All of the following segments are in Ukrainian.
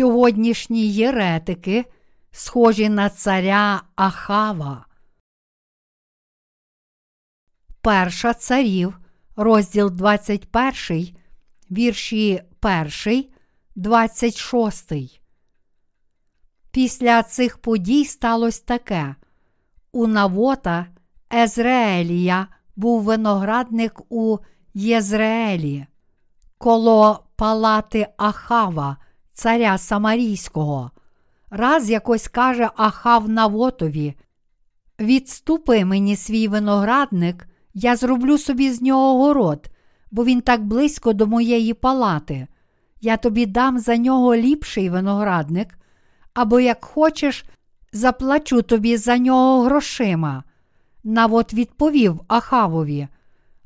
сьогоднішні єретики, схожі на царя Ахава. Перша царів, розділ 21, вірші 1, 26. Після цих подій сталося таке. У Навота Езраелія був виноградник у Єзраелі, коло палати Ахава, царя Самарійського. Раз якось каже Ахав Навотові: Відступи мені свій виноградник, я зроблю собі з нього город, бо він так близько до моєї палати. Я тобі дам за нього ліпший виноградник, або, як хочеш, заплачу тобі за нього грошима. Навот відповів Ахавові: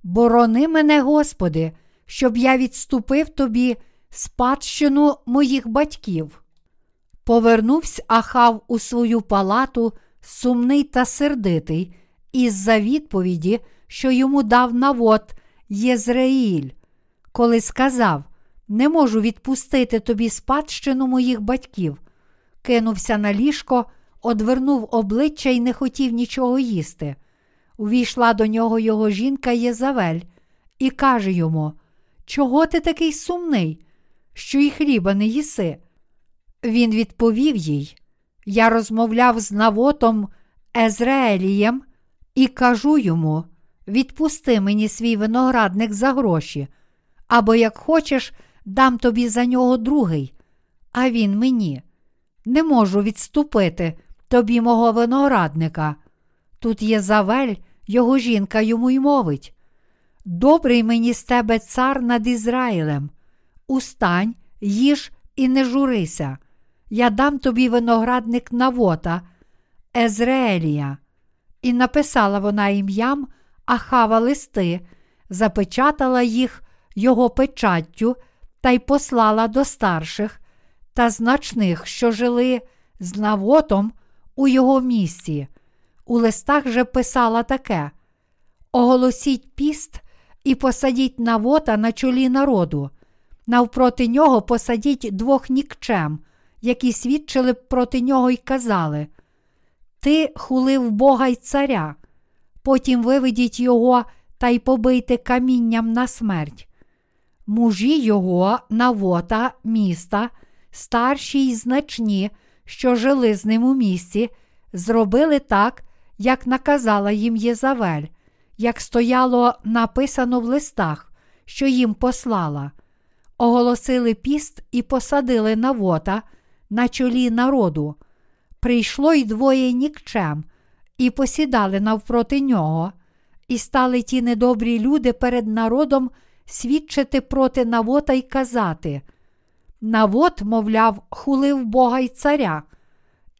Борони мене, Господи, щоб я відступив тобі спадщину моїх батьків. Повернувся Ахав у свою палату, сумний та сердитий, із-за відповіді, що йому дав навод Єзраїль, коли сказав: Не можу відпустити тобі спадщину моїх батьків. Кинувся на ліжко, одвернув обличчя і не хотів нічого їсти. Увійшла до нього його жінка Єзавель і каже йому: Чого ти такий сумний, що й хліба не їси? Він відповів їй: Я розмовляв з Навотом Езраелієм і кажу йому: відпусти мені свій виноградник за гроші, або, як хочеш, дам тобі за нього другий, а він мені. Не можу відступити тобі мого виноградника. Тут є завель, його жінка йому й мовить. Добрий мені з тебе цар над Ізраїлем. Устань, їж і не журися. Я дам тобі виноградник Навота, Езраелія. І написала вона ім'ям Ахава листи, запечатала їх його печаттю та й послала до старших та значних, що жили з Навотом у його місті. У листах же писала таке: Оголосіть піст і посадіть Навота на чолі народу. Навпроти нього посадіть двох нікчем, які свідчили б проти нього й казали: Ти хулив Бога й царя, потім виведіть його та й побийте камінням на смерть. Мужі його, Навота, міста, старші й значні, що жили з ним у місті, зробили так, як наказала їм Єзавель, як стояло написано в листах, що їм послала. Оголосили піст і посадили Навота на чолі народу. Прийшло й двоє нікчем, і посідали навпроти нього, і стали ті недобрі люди перед народом свідчити проти Навота й казати. Навот, мовляв, хулив Бога й царя,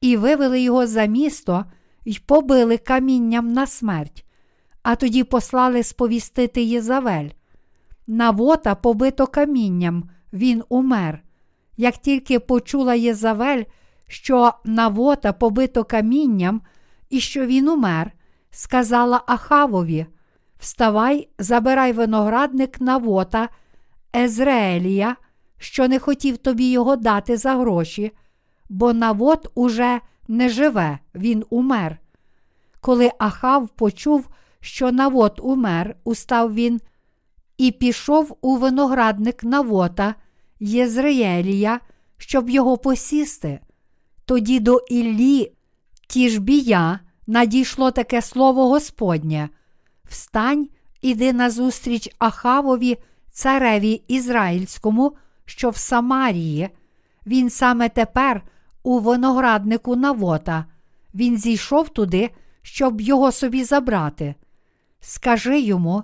і вивели його за місто й побили камінням на смерть, а тоді послали сповістити Єзавель. Навота побито камінням, він умер. Як тільки почула Єзавель, що Навота побито камінням і що він умер, сказала Ахавові: Вставай, забирай виноградник Навота, Езраелія, що не хотів тобі його дати за гроші, бо Навот уже не живе, він умер. Коли Ахав почув, що Навот умер, устав він і пішов у виноградник Навота, Єзраєлія, щоб його посісти. Тоді до Іллі Тішбія надійшло таке слово Господнє: Встань, іди назустріч Ахавові, цареві Ізраїльському, що в Самарії. Він саме тепер у винограднику Навота. Він зійшов туди, щоб його собі забрати. Скажи йому,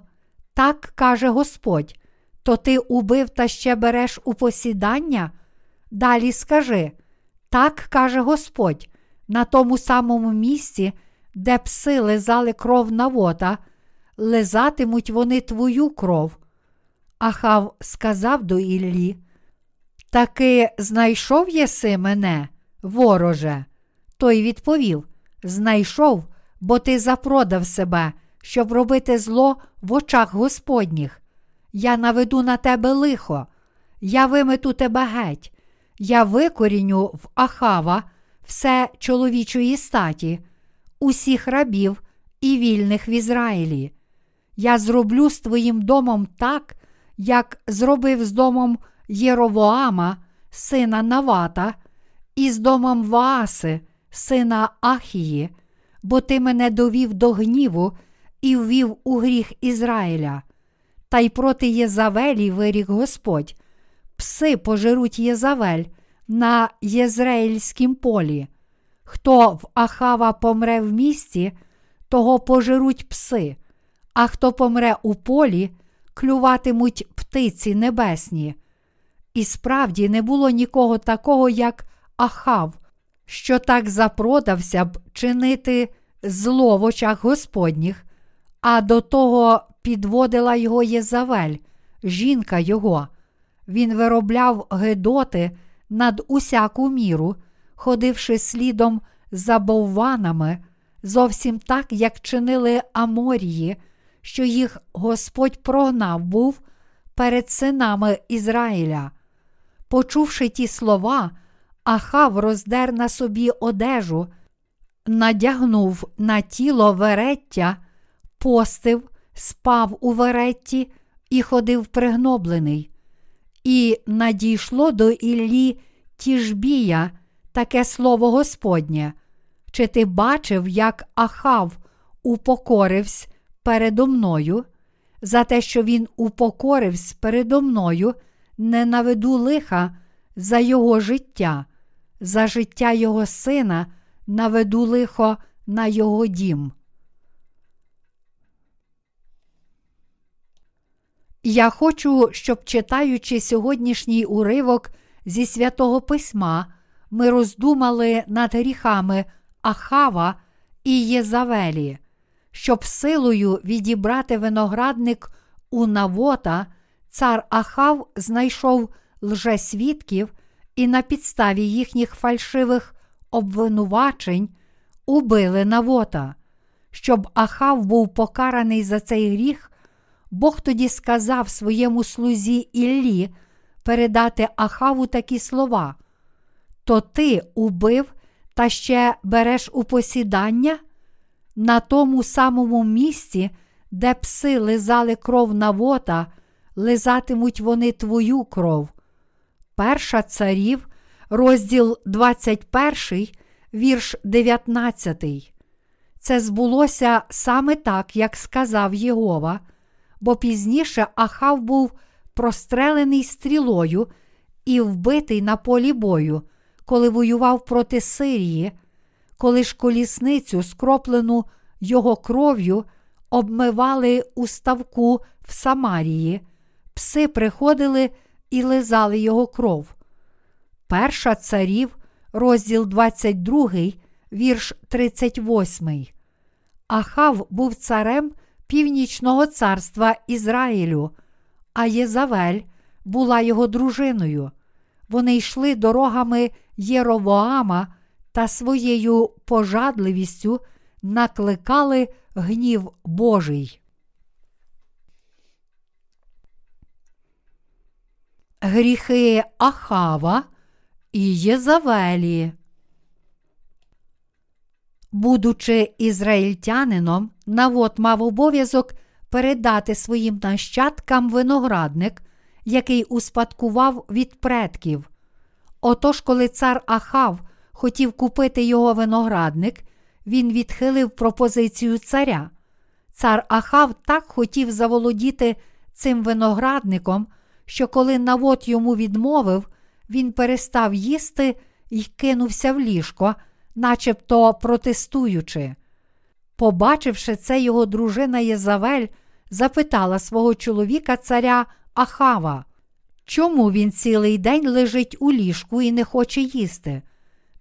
так каже Господь, то ти убив та ще береш у посідання? Далі скажи, так каже Господь, на тому самому місці, де пси лизали кров Навота, лизатимуть вони твою кров. Ахав сказав до Іллі, Таки знайшов єси мене, вороже. Той відповів: Знайшов, бо ти запродав себе, щоб робити зло в очах Господніх. Я наведу на тебе лихо, я вимету тебе геть, Я викоріню в Ахава все чоловічої статі, усіх рабів і вільних в Ізраїлі. Я зроблю з твоїм домом так, як зробив з домом Єровоама, сина Навата, і з домом Вааси, сина Ахії, бо ти мене довів до гніву і ввів у гріх Ізраїля. Та й проти Єзавелі вирік Господь. Пси пожируть Єзавель на Єзраїльськім полі. Хто в Ахава помре в місті, того пожируть пси, а хто помре у полі, клюватимуть птиці небесні. І справді не було нікого такого, як Ахав, що так запродався б чинити зло в очах Господніх, а до того підводила його Єзавель, жінка його. Він виробляв гедоти над усяку міру, ходивши слідом за бовванами, зовсім так, як чинили Аморії, що їх Господь прогнав був перед синами Ізраїля. Почувши ті слова, Ахав роздер на собі одежу, надягнув на тіло вереття, постив, спав у веретті і ходив пригноблений. І надійшло до Іллі Тіжбія таке слово Господнє. Чи ти бачив, як Ахав упокорився передо мною? За те, що він упокорився передо мною, не наведу лиха за його життя, за життя його сина наведу лихо на його дім. Я хочу, щоб читаючи сьогоднішній уривок зі святого письма, ми роздумали над гріхами Ахава і Єзавелі, щоб силою відібрати виноградник у Навота, цар Ахав знайшов лжесвідків і на підставі їхніх фальшивих обвинувачень убили Навота. Щоб Ахав був покараний за цей гріх, Бог тоді сказав своєму слузі Іллі передати Ахаву такі слова: То ти убив та ще береш у посідання на тому самому місці, де пси лизали кров Навота, лизатимуть вони твою кров. Перша царів, розділ 21, вірш 19. Це збулося саме так, як сказав Єгова, бо пізніше Ахав був прострелений стрілою і вбитий на полі бою, коли воював проти Сирії, коли ж колісницю, скроплену його кров'ю, обмивали у ставку в Самарії, пси приходили і лизали його кров. Перша царів, розділ 22, вірш 38. Ахав був царем північного царства Ізраїлю, а Єзавель була його дружиною. Вони йшли дорогами Єровоама та своєю пожадливістю накликали гнів Божий. Гріхи Ахава і Єзавелі. Будучи ізраїльтянином, Навот мав обов'язок передати своїм нащадкам виноградник, який успадкував від предків. Отож, коли цар Ахав хотів купити його виноградник, він відхилив пропозицію царя. Цар Ахав так хотів заволодіти цим виноградником, що коли Навот йому відмовив, він перестав їсти і кинувся в ліжко, начебто протестуючи. Побачивши це, його дружина Єзавель запитала свого чоловіка царя Ахава, чому він цілий день лежить у ліжку і не хоче їсти.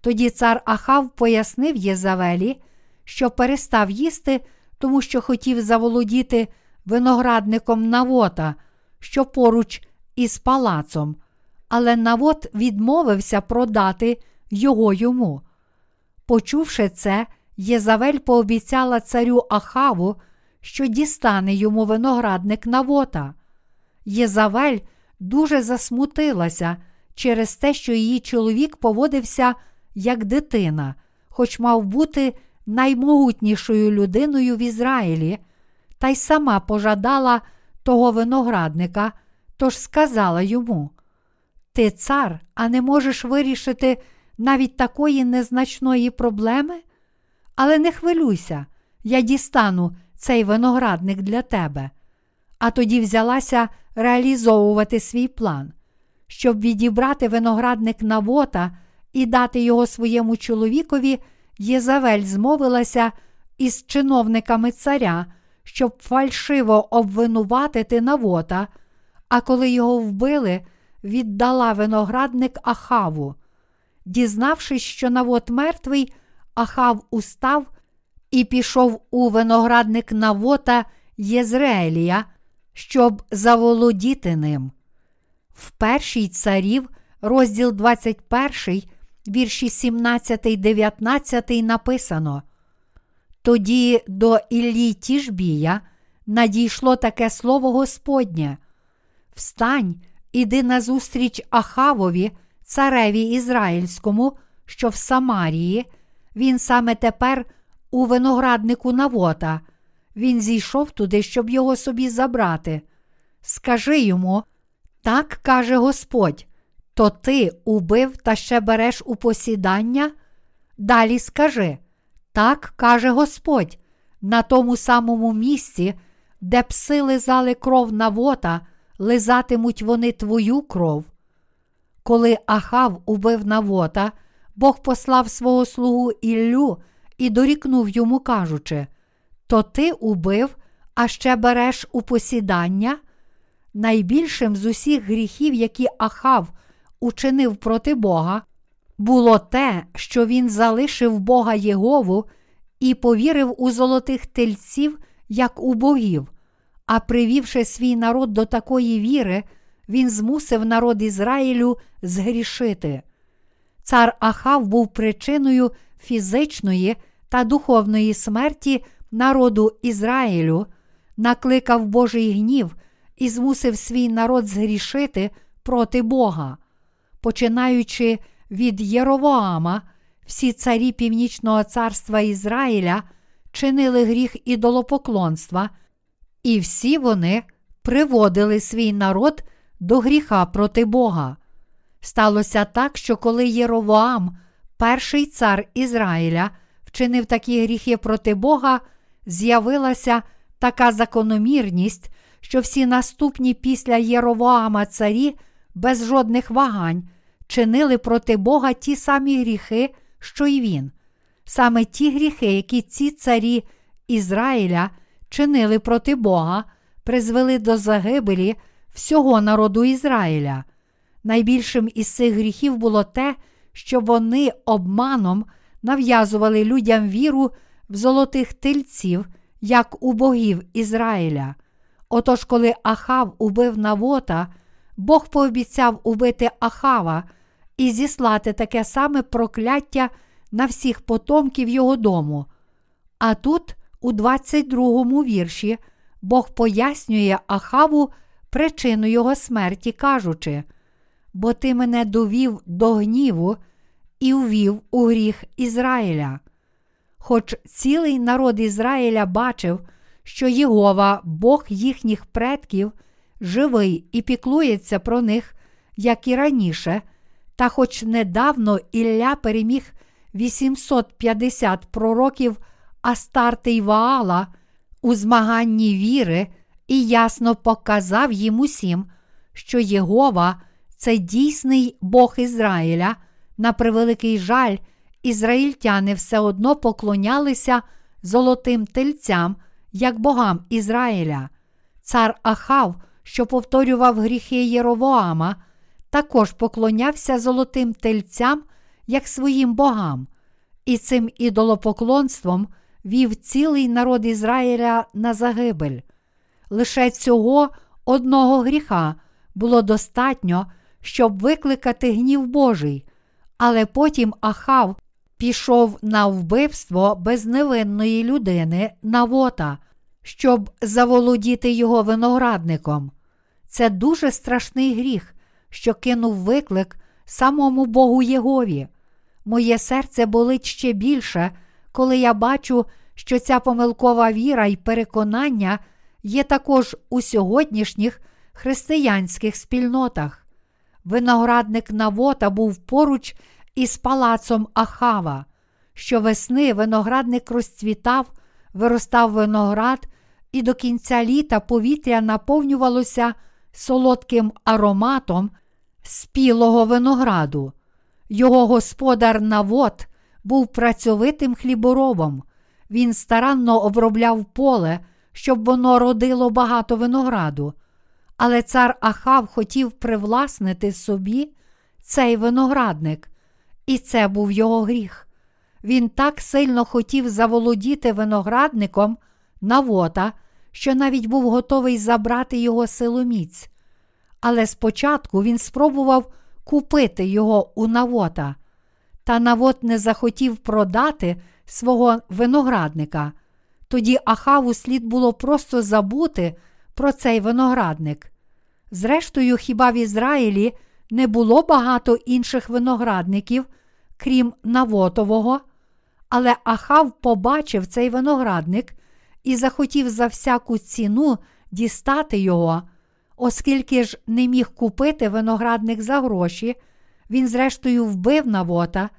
Тоді цар Ахав пояснив Єзавелі, що перестав їсти, тому що хотів заволодіти виноградником Навота, що поруч із палацом, але Навот відмовився продати його йому. Почувши це, Єзавель пообіцяла царю Ахаву, що дістане йому виноградник Навота. Єзавель дуже засмутилася через те, що її чоловік поводився як дитина, хоч мав бути наймогутнішою людиною в Ізраїлі, та й сама пожадала того виноградника, тож сказала йому: Ти цар, а не можеш вирішити навіть такої незначної проблеми? Але не хвилюйся, я дістану цей виноградник для тебе. А тоді взялася реалізовувати свій план, щоб відібрати виноградник Навота і дати його своєму чоловікові, Єзавель змовилася із чиновниками царя, щоб фальшиво обвинуватити Навота, а коли його вбили, віддала виноградник Ахаву. Дізнавшись, що Навот мертвий, Ахав устав і пішов у виноградник Навота Єзреелія, щоб заволодіти ним. В першій царів, розділ 21, вірші 17, 19 написано. Тоді до Іллі Тішбія надійшло таке слово Господнє: Встань, іди назустріч Ахавові, цареві Ізраїльському, що в Самарії, він саме тепер у винограднику Навота. Він зійшов туди, щоб його собі забрати. Скажи йому, так каже Господь, то ти убив та ще береш у посідання? Далі скажи, так каже Господь, на тому самому місці, де пси лизали кров Навота, лизатимуть вони твою кров. Коли Ахав убив Навота, Бог послав свого слугу Іллю і дорікнув йому, кажучи: То ти убив, а ще береш у посідання? Найбільшим з усіх гріхів, які Ахав учинив проти Бога, було те, що він залишив Бога Єгову і повірив у золотих тельців, як у богів. А привівши свій народ до такої віри, він змусив народ Ізраїлю згрішити. Цар Ахав був причиною фізичної та духовної смерті народу Ізраїлю, накликав Божий гнів і змусив свій народ згрішити проти Бога. Починаючи від Єровоама, всі царі Північного царства Ізраїля чинили гріх ідолопоклонства, і всі вони приводили свій народ до гріха проти Бога. Сталося так, що коли Єровоам, перший цар Ізраїля, вчинив такі гріхи проти Бога, з'явилася така закономірність, що всі наступні після Єровоама царі без жодних вагань чинили проти Бога ті самі гріхи, що й він. Саме ті гріхи, які ці царі Ізраїля чинили проти Бога, призвели до загибелі всього народу Ізраїля. Найбільшим із цих гріхів було те, що вони обманом нав'язували людям віру в золотих тельців, як у богів Ізраїля. Отож, коли Ахав убив Навота, Бог пообіцяв убити Ахава і зіслати таке саме прокляття на всіх потомків його дому. А тут, у 22 му вірші, Бог пояснює Ахаву причину його смерті, кажучи: бо ти мене довів до гніву і ввів у гріх Ізраїля. Хоч цілий народ Ізраїля бачив, що Єгова, Бог їхніх предків, живий і піклується про них, як і раніше, та хоч недавно Ілля переміг 850 пророків Астарти й Ваала у змаганні віри і ясно показав їм усім, що Єгова це дійсний Бог Ізраїля, на превеликий жаль, ізраїльтяни все одно поклонялися золотим тельцям, як богам Ізраїля. Цар Ахав, що повторював гріхи Єровоама, також поклонявся золотим тельцям, як своїм богам, і цим ідолопоклонством вів цілий народ Ізраїля на загибель. Лише цього одного гріха було достатньо, щоб викликати гнів Божий, але потім Ахав пішов на вбивство безневинної людини Навота, щоб заволодіти його виноградником. Це дуже страшний гріх, що кинув виклик самому Богу Єгові. Моє серце болить ще більше, коли я бачу, що ця помилкова віра і переконання є також у сьогоднішніх християнських спільнотах. Виноградник Навота був поруч із палацом Ахава. Щовесни виноградник розцвітав, виростав виноград, і до кінця літа повітря наповнювалося солодким ароматом спілого винограду. Його господар Навот був працьовитим хліборобом. Він старанно обробляв поле, щоб воно родило багато винограду. Але цар Ахав хотів привласнити собі цей виноградник, і це був його гріх. Він так сильно хотів заволодіти виноградником Навота, що навіть був готовий забрати його силоміць. Але спочатку він спробував купити його у Навота. Та Навот не захотів продати свого виноградника. Тоді Ахаву слід було просто забути про цей виноградник. Зрештою, хіба в Ізраїлі не було багато інших виноградників, крім Навотового, але Ахав побачив цей виноградник і захотів за всяку ціну дістати його, оскільки ж не міг купити виноградник за гроші, він, зрештою, вбив Навота,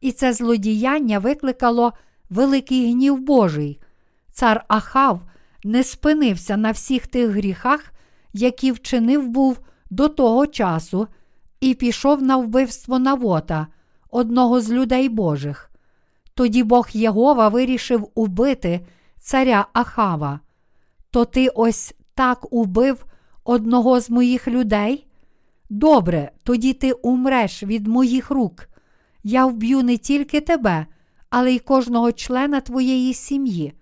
і це злодіяння викликало великий гнів Божий. Цар Ахав не спинився на всіх тих гріхах, які вчинив був до того часу, і пішов на вбивство Навота, одного з людей Божих. Тоді Бог Єгова вирішив убити царя Ахава. То ти ось так убив одного з моїх людей? Добре, тоді ти умреш від моїх рук. Я вб'ю не тільки тебе, але й кожного члена твоєї сім'ї.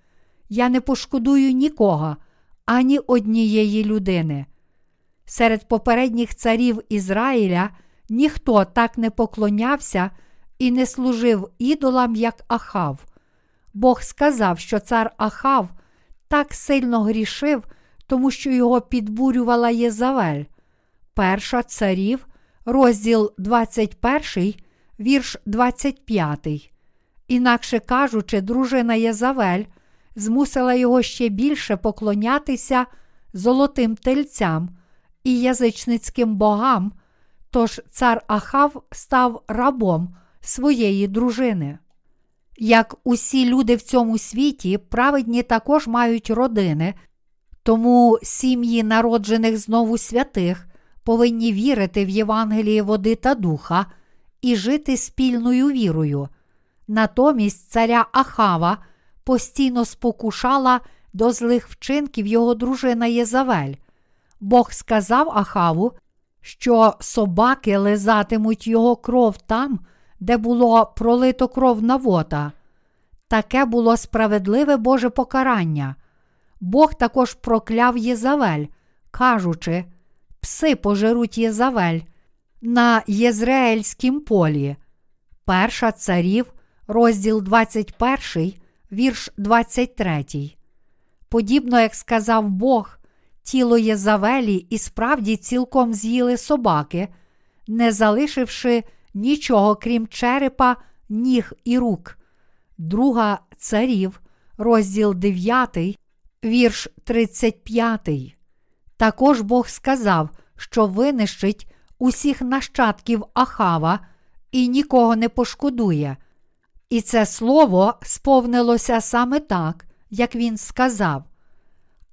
Я не пошкодую нікого, ані однієї людини. Серед попередніх царів Ізраїля ніхто так не поклонявся і не служив ідолам, як Ахав. Бог сказав, що цар Ахав так сильно грішив, тому що його підбурювала Єзавель. Перша царів, розділ 21, вірш 25. Інакше кажучи, дружина Єзавель змусила його ще більше поклонятися золотим тельцям і язичницьким богам, тож цар Ахав став рабом своєї дружини. Як усі люди в цьому світі, праведні також мають родини, тому сім'ї народжених знову святих повинні вірити в Євангеліє води та духа і жити спільною вірою. Натомість царя Ахава постійно спокушала до злих вчинків його дружина Єзавель. Бог сказав Ахаву, що собаки лизатимуть його кров там, де було пролито кров Навота. Таке було справедливе Боже покарання. Бог також прокляв Єзавель, кажучи, пси пожеруть Єзавель на Єзраїльськім полі. Перша царів, розділ 21, вірш 23. Подібно як сказав Бог, тіло Єзавелі і справді цілком з'їли собаки, не залишивши нічого крім черепа, ніг і рук. Друга царів, розділ 9, вірш 35. Також Бог сказав, що винищить усіх нащадків Ахава і нікого не пошкодує. І це слово сповнилося саме так, як він сказав.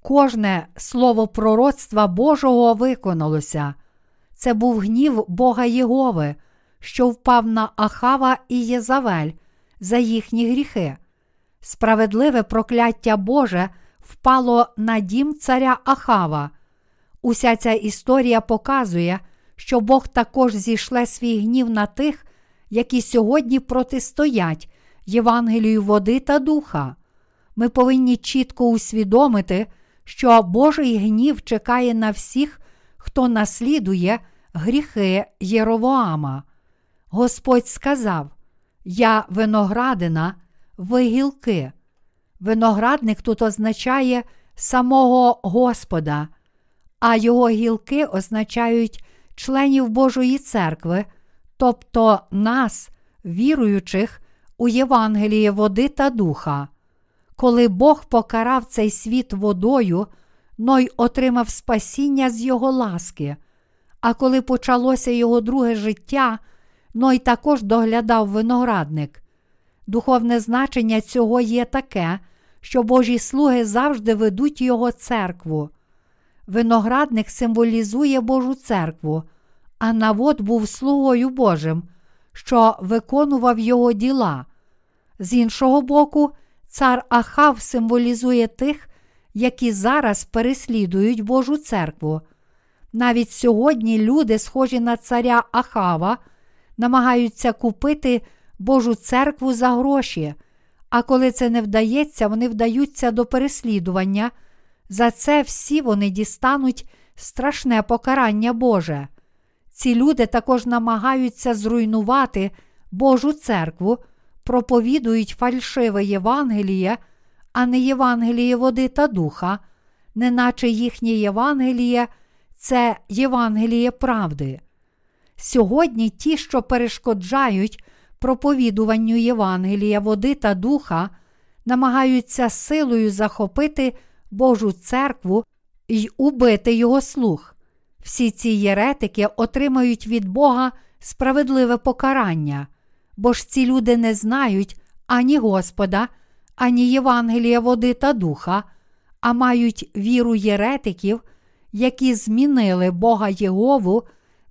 Кожне слово пророцтва Божого виконалося. Це був гнів Бога Єгови, що впав на Ахава і Єзавель за їхні гріхи. Справедливе прокляття Боже впало на дім царя Ахава. Уся ця історія показує, що Бог також зійшле свій гнів на тих, які сьогодні протистоять Євангелію води та духа. Ми повинні чітко усвідомити, що Божий гнів чекає на всіх, хто наслідує гріхи Єровоама. Господь сказав: Я виноградина, ви гілки. Виноградник тут означає самого Господа, а його гілки означають членів Божої церкви, тобто нас, віруючих у Євангеліє води та духа. Коли Бог покарав цей світ водою, Ной отримав спасіння з його ласки. А коли почалося його друге життя, Ной також доглядав виноградник. Духовне значення цього є таке, що Божі слуги завжди ведуть його церкву. Виноградник символізує Божу церкву, а навод був слугою Божим, що виконував його діла. З іншого боку, цар Ахав символізує тих, які зараз переслідують Божу церкву. Навіть сьогодні люди, схожі на царя Ахава, намагаються купити Божу церкву за гроші, а коли це не вдається, вони вдаються до переслідування. За це всі вони дістануть страшне покарання Боже. Ці люди також намагаються зруйнувати Божу церкву, проповідують фальшиве Євангеліє, а не Євангеліє води та духа, неначе їхнє Євангеліє це Євангеліє правди. Сьогодні ті, що перешкоджають проповідуванню Євангелія води та духа, намагаються силою захопити Божу церкву і убити його слух. Всі ці єретики отримають від Бога справедливе покарання, бо ж ці люди не знають ані Господа, ані Євангелія води та духа, а мають віру єретиків, які змінили Бога Єгову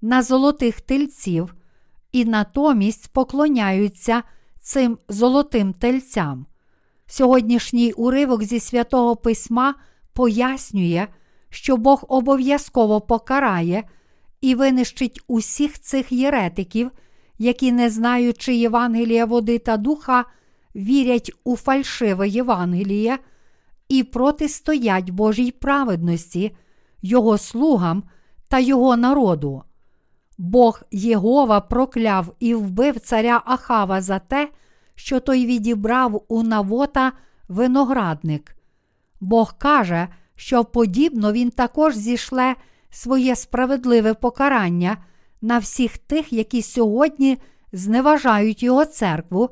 на золотих тельців і натомість поклоняються цим золотим тельцям. Сьогоднішній уривок зі святого Письма пояснює, що Бог обов'язково покарає і винищить усіх цих єретиків, які, не знаючи Євангелія води та духа, вірять у фальшиве Євангеліє і протистоять Божій праведності, Його слугам та Його народу. Бог Єгова прокляв і вбив царя Ахава за те, що той відібрав у Навота виноградник. Бог каже, що подібно він також зішле своє справедливе покарання на всіх тих, які сьогодні зневажають його церкву,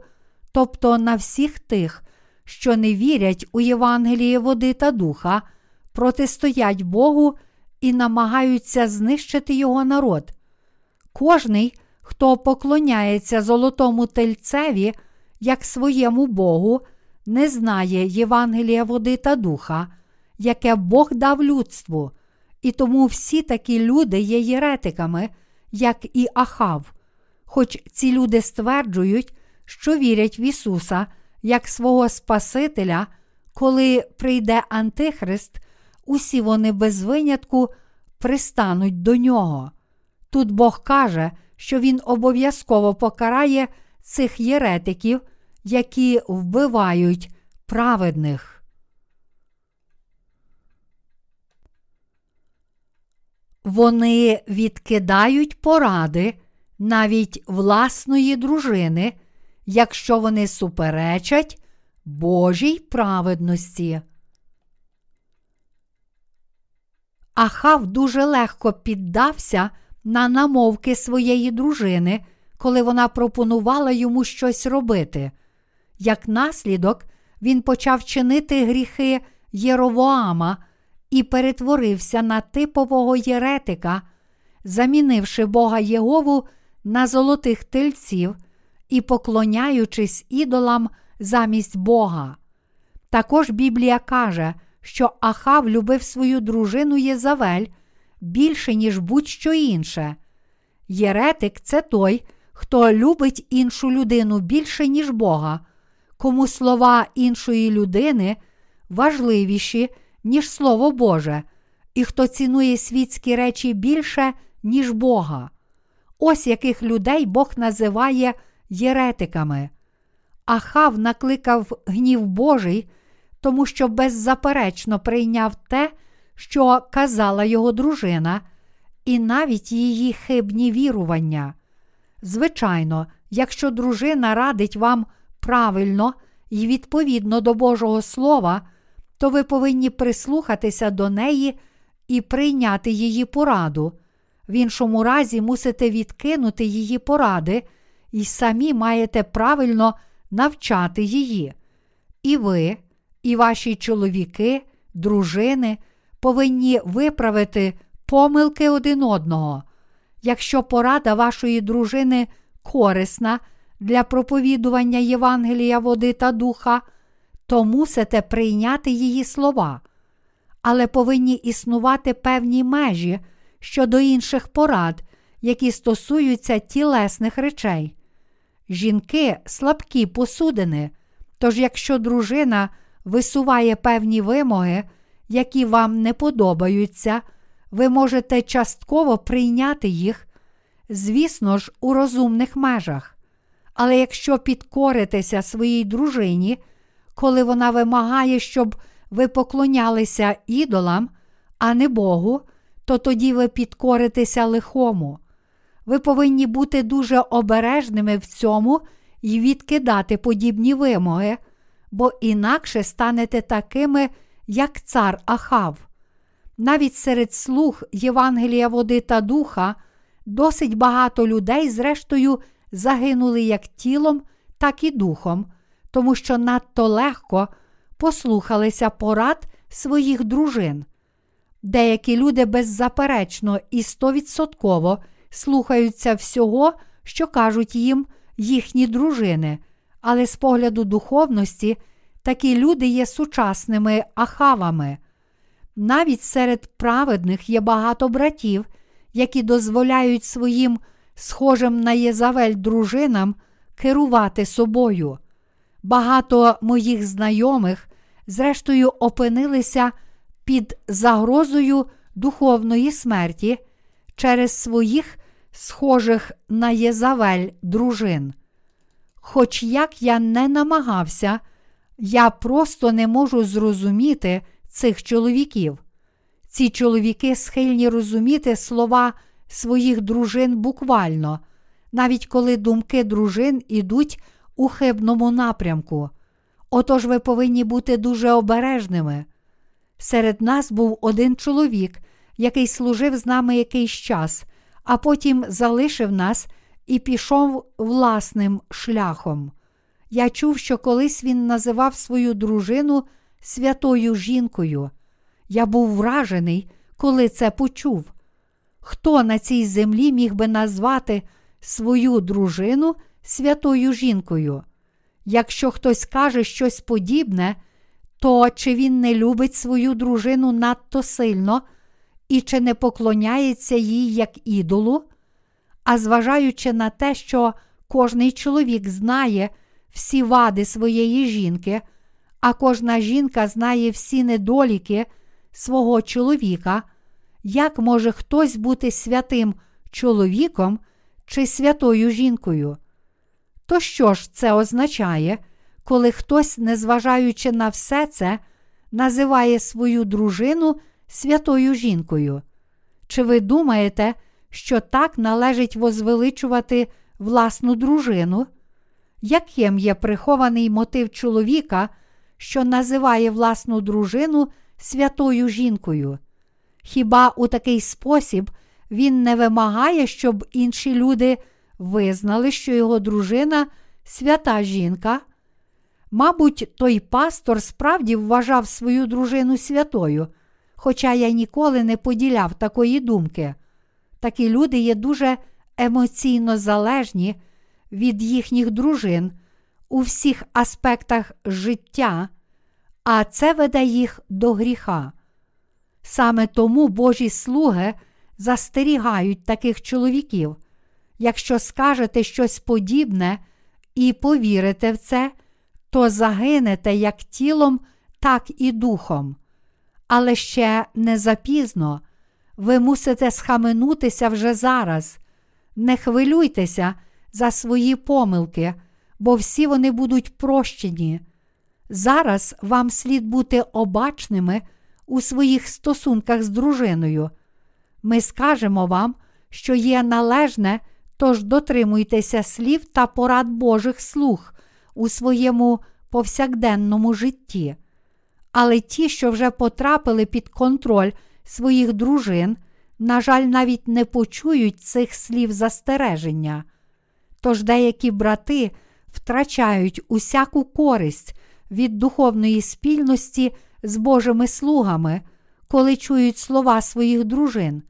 тобто на всіх тих, що не вірять у Євангеліє води та духа, протистоять Богу і намагаються знищити його народ. Кожний, хто поклоняється золотому тельцеві, як своєму Богу, не знає Євангелія води та духа, яке Бог дав людству, і тому всі такі люди є єретиками, як і Ахав. Хоч ці люди стверджують, що вірять в Ісуса як свого Спасителя, коли прийде Антихрист, усі вони без винятку пристануть до нього. Тут Бог каже, що Він обов'язково покарає цих єретиків, які вбивають праведних. Вони відкидають поради навіть власної дружини, якщо вони суперечать Божій праведності. Ахав дуже легко піддався на намовки своєї дружини, коли вона пропонувала йому щось робити. Як наслідок, він почав чинити гріхи Єровоама і перетворився на типового єретика, замінивши Бога Єгову на золотих тельців і поклоняючись ідолам замість Бога. Також Біблія каже, що Ахав любив свою дружину Єзавель більше, ніж будь-що інше. Єретик це той, хто любить іншу людину більше, ніж Бога, кому слова іншої людини важливіші, ніж Слово Боже, і хто цінує світські речі більше, ніж Бога. Ось яких людей Бог називає єретиками. Ахав накликав гнів Божий, тому що беззаперечно прийняв те, що казала його дружина, і навіть її хибні вірування. Звичайно, якщо дружина радить вам правильно і відповідно до Божого Слова, то ви повинні прислухатися до неї і прийняти її пораду. В іншому разі мусите відкинути її поради і самі маєте правильно навчати її. І ви, і ваші чоловіки, дружини повинні виправити помилки один одного. Якщо порада вашої дружини корисна для проповідування Євангелія води та духа, то мусите прийняти її слова, але повинні існувати певні межі щодо інших порад, які стосуються тілесних речей. Жінки слабкі посудини, тож якщо дружина висуває певні вимоги, які вам не подобаються, ви можете частково прийняти їх, звісно ж, у розумних межах. Але якщо підкоритеся своїй дружині, коли вона вимагає, щоб ви поклонялися ідолам, а не Богу, то тоді ви підкоритеся лихому. Ви повинні бути дуже обережними в цьому і відкидати подібні вимоги, бо інакше станете такими, як цар Ахав. Навіть серед слуг Євангелія води та духа досить багато людей, зрештою, загинули як тілом, так і духом, тому що надто легко послухалися порад своїх дружин. Деякі люди беззаперечно і стовідсотково слухаються всього, що кажуть їм їхні дружини, але з погляду духовності такі люди є сучасними ахавами. Навіть серед праведних є багато братів, які дозволяють своїм схожим на Єзавель дружинам керувати собою. Багато моїх знайомих, зрештою, опинилися під загрозою духовної смерті через своїх схожих на Єзавель дружин. Хоч як я не намагався, я просто не можу зрозуміти цих чоловіків. Ці чоловіки схильні розуміти слова своїх дружин буквально, навіть коли думки дружин ідуть у хибному напрямку. Отож ви повинні бути дуже обережними. Серед нас був один чоловік, який служив з нами якийсь час, а потім залишив нас і пішов власним шляхом. Я чув, що колись він називав свою дружину святою жінкою. Я був вражений, коли це почув. Хто на цій землі міг би назвати свою дружину святою жінкою? Якщо хтось каже щось подібне, то чи він не любить свою дружину надто сильно і чи не поклоняється їй як ідолу? А зважаючи на те, що кожний чоловік знає всі вади своєї жінки, а кожна жінка знає всі недоліки свого чоловіка, як може хтось бути святим чоловіком чи святою жінкою? То що ж це означає, коли хтось, незважаючи на все це, називає свою дружину святою жінкою? Чи ви думаєте, що так належить возвеличувати власну дружину? Яким є прихований мотив чоловіка, що називає власну дружину святою жінкою? Хіба у такий спосіб він не вимагає, щоб інші люди визнали, що його дружина свята жінка? Мабуть, той пастор справді вважав свою дружину святою, хоча я ніколи не поділяв такої думки. Такі люди є дуже емоційно залежні від їхніх дружин у всіх аспектах життя, а це веде їх до гріха. Саме тому Божі слуги застерігають таких чоловіків. Якщо скажете щось подібне і повірите в це, то загинете як тілом, так і духом. Але ще не запізно. Ви мусите схаменутися вже зараз. Не хвилюйтеся за свої помилки, бо всі вони будуть прощені. Зараз вам слід бути обачними у своїх стосунках з дружиною. Ми скажемо вам, що є належне, тож дотримуйтеся слів та порад Божих слуг у своєму повсякденному житті. Але ті, що вже потрапили під контроль своїх дружин, на жаль, навіть не почують цих слів застереження. Тож деякі брати втрачають усяку користь від духовної спільності з Божими слугами, коли чують слова своїх дружин.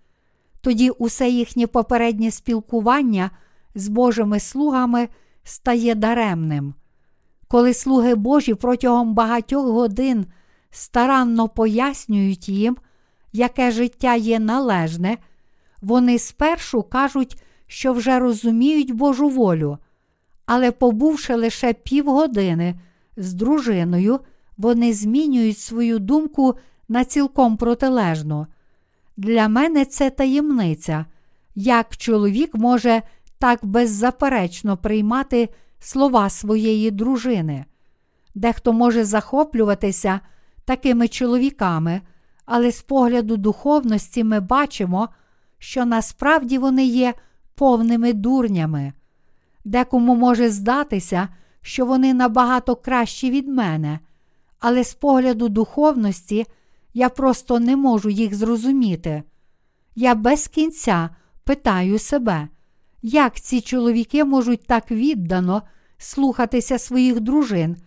Тоді усе їхнє попереднє спілкування з Божими слугами стає даремним. Коли слуги Божі протягом багатьох годин старанно пояснюють їм, яке життя є належне, вони спершу кажуть, що вже розуміють Божу волю, але, побувши лише півгодини з дружиною, вони змінюють свою думку на цілком протилежну. Для мене це таємниця, як чоловік може так беззаперечно приймати слова своєї дружини. Дехто може захоплюватися такими чоловіками, але з погляду духовності ми бачимо, що насправді вони є повними дурнями. Декому може здатися, що вони набагато кращі від мене, але з погляду духовності я просто не можу їх зрозуміти. Я без кінця питаю себе, як ці чоловіки можуть так віддано слухатися своїх дружин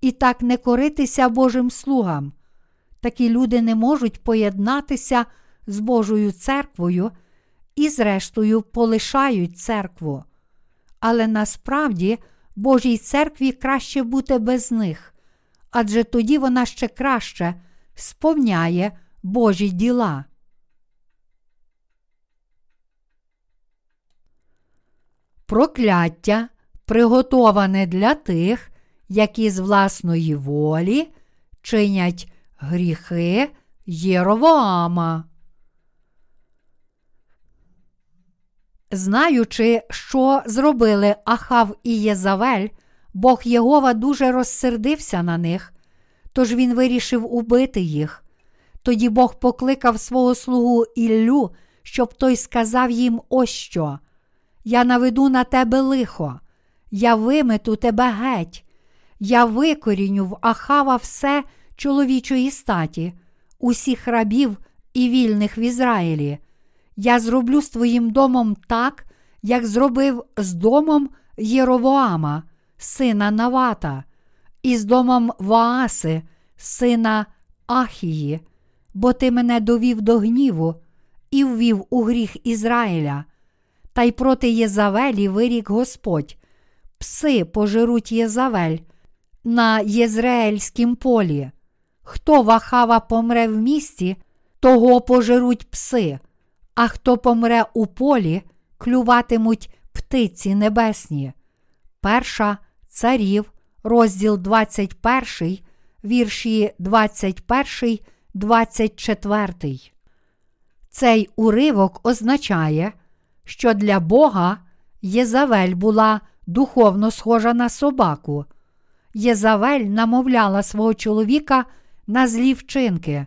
і так не коритися Божим слугам. Такі люди не можуть поєднатися з Божою церквою і, зрештою, полишають церкву. Але насправді Божій церкві краще бути без них, адже тоді вона ще краще сповняє Божі діла. Прокляття приготоване для тих, які з власної волі чинять гріхи Єровоама. Знаючи, що зробили Ахав і Єзавель, Бог Єгова дуже розсердився на них, тож він вирішив убити їх. Тоді Бог покликав свого слугу Іллю, щоб той сказав їм ось що: Я наведу на тебе лихо, я вимету тебе геть, я викоріню в Ахава все чоловічої статі, усіх рабів і вільних в Ізраїлі. Я зроблю з твоїм домом так, як зробив з домом Єровоама, сина Навата, і з домом Вааси, сина Ахії, бо ти мене довів до гніву і ввів у гріх Ізраїля. Та й проти Єзавелі вирік Господь. Пси пожируть Єзавель на Єзраїльськім полі. Хто вахава помре в місті, того пожируть пси, а хто помре у полі, клюватимуть птиці небесні. Перша царів, розділ 21, вірші 21, 24. Цей уривок означає, що для Бога Єзавель була духовно схожа на собаку. Єзавель намовляла свого чоловіка на злі вчинки,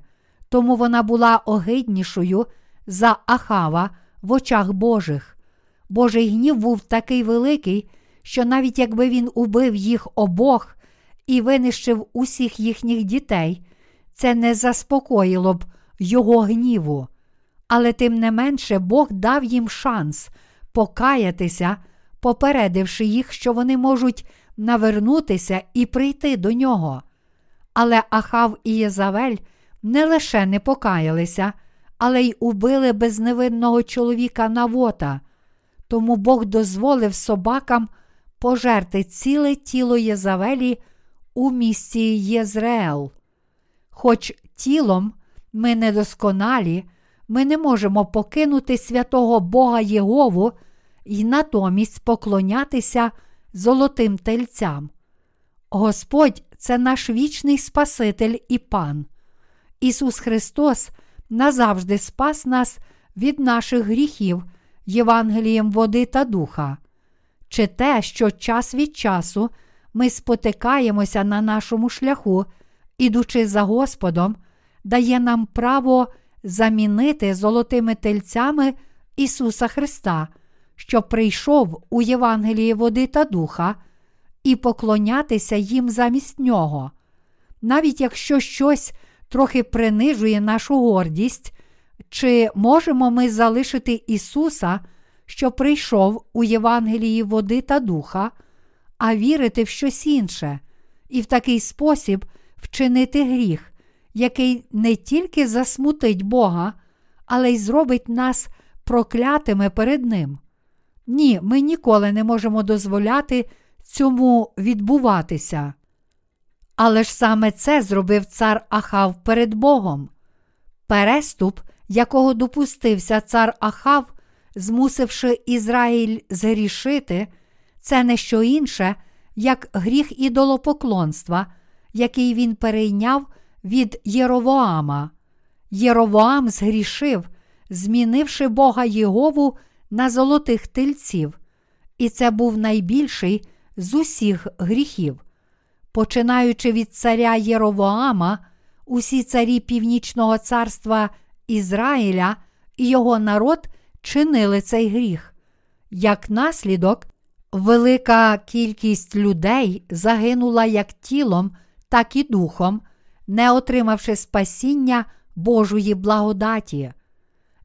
тому вона була огиднішою за Ахава в очах Божих. Божий гнів був такий великий, що навіть якби він убив їх обох і винищив усіх їхніх дітей, це не заспокоїло б його гніву. Але тим не менше Бог дав їм шанс покаятися, попередивши їх, що вони можуть навернутися і прийти до нього. Але Ахав і Єзавель не лише не покаялися, але й убили безневинного чоловіка Навота. Тому Бог дозволив собакам пожерти ціле тіло Єзавелі у місті Єзреел. Хоч тілом ми недосконалі, ми не можемо покинути святого Бога Єгову і натомість поклонятися золотим тельцям. Господь це наш вічний Спаситель і Пан. Ісус Христос назавжди спас нас від наших гріхів Євангелієм води та духа, чи те, що час від часу ми спотикаємося на нашому шляху, ідучи за Господом, дає нам право замінити золотими тельцями Ісуса Христа, що прийшов у Євангелії води та духа, і поклонятися їм замість нього. Навіть якщо щось трохи принижує нашу гордість, Чи можемо ми залишити Ісуса, що прийшов у Євангелії води та духа, а вірити в щось інше, і в такий спосіб вчинити гріх, який не тільки засмутить Бога, але й зробить нас проклятими перед Ним? Ні, ми ніколи не можемо дозволяти цьому відбуватися. Але ж саме це зробив цар Ахав перед Богом. Переступ, якого допустився цар Ахав, змусивши Ізраїль згрішити, це не що інше, як гріх ідолопоклонства, який він перейняв від Єровоама. Єровоам згрішив, змінивши Бога Єгову на золотих тельців, і це був найбільший з усіх гріхів. Починаючи від царя Єровоама, усі царі Північного царства Ізраїля і його народ чинили цей гріх. Як наслідок, велика кількість людей загинула як тілом, так і духом, не отримавши спасіння Божої благодаті.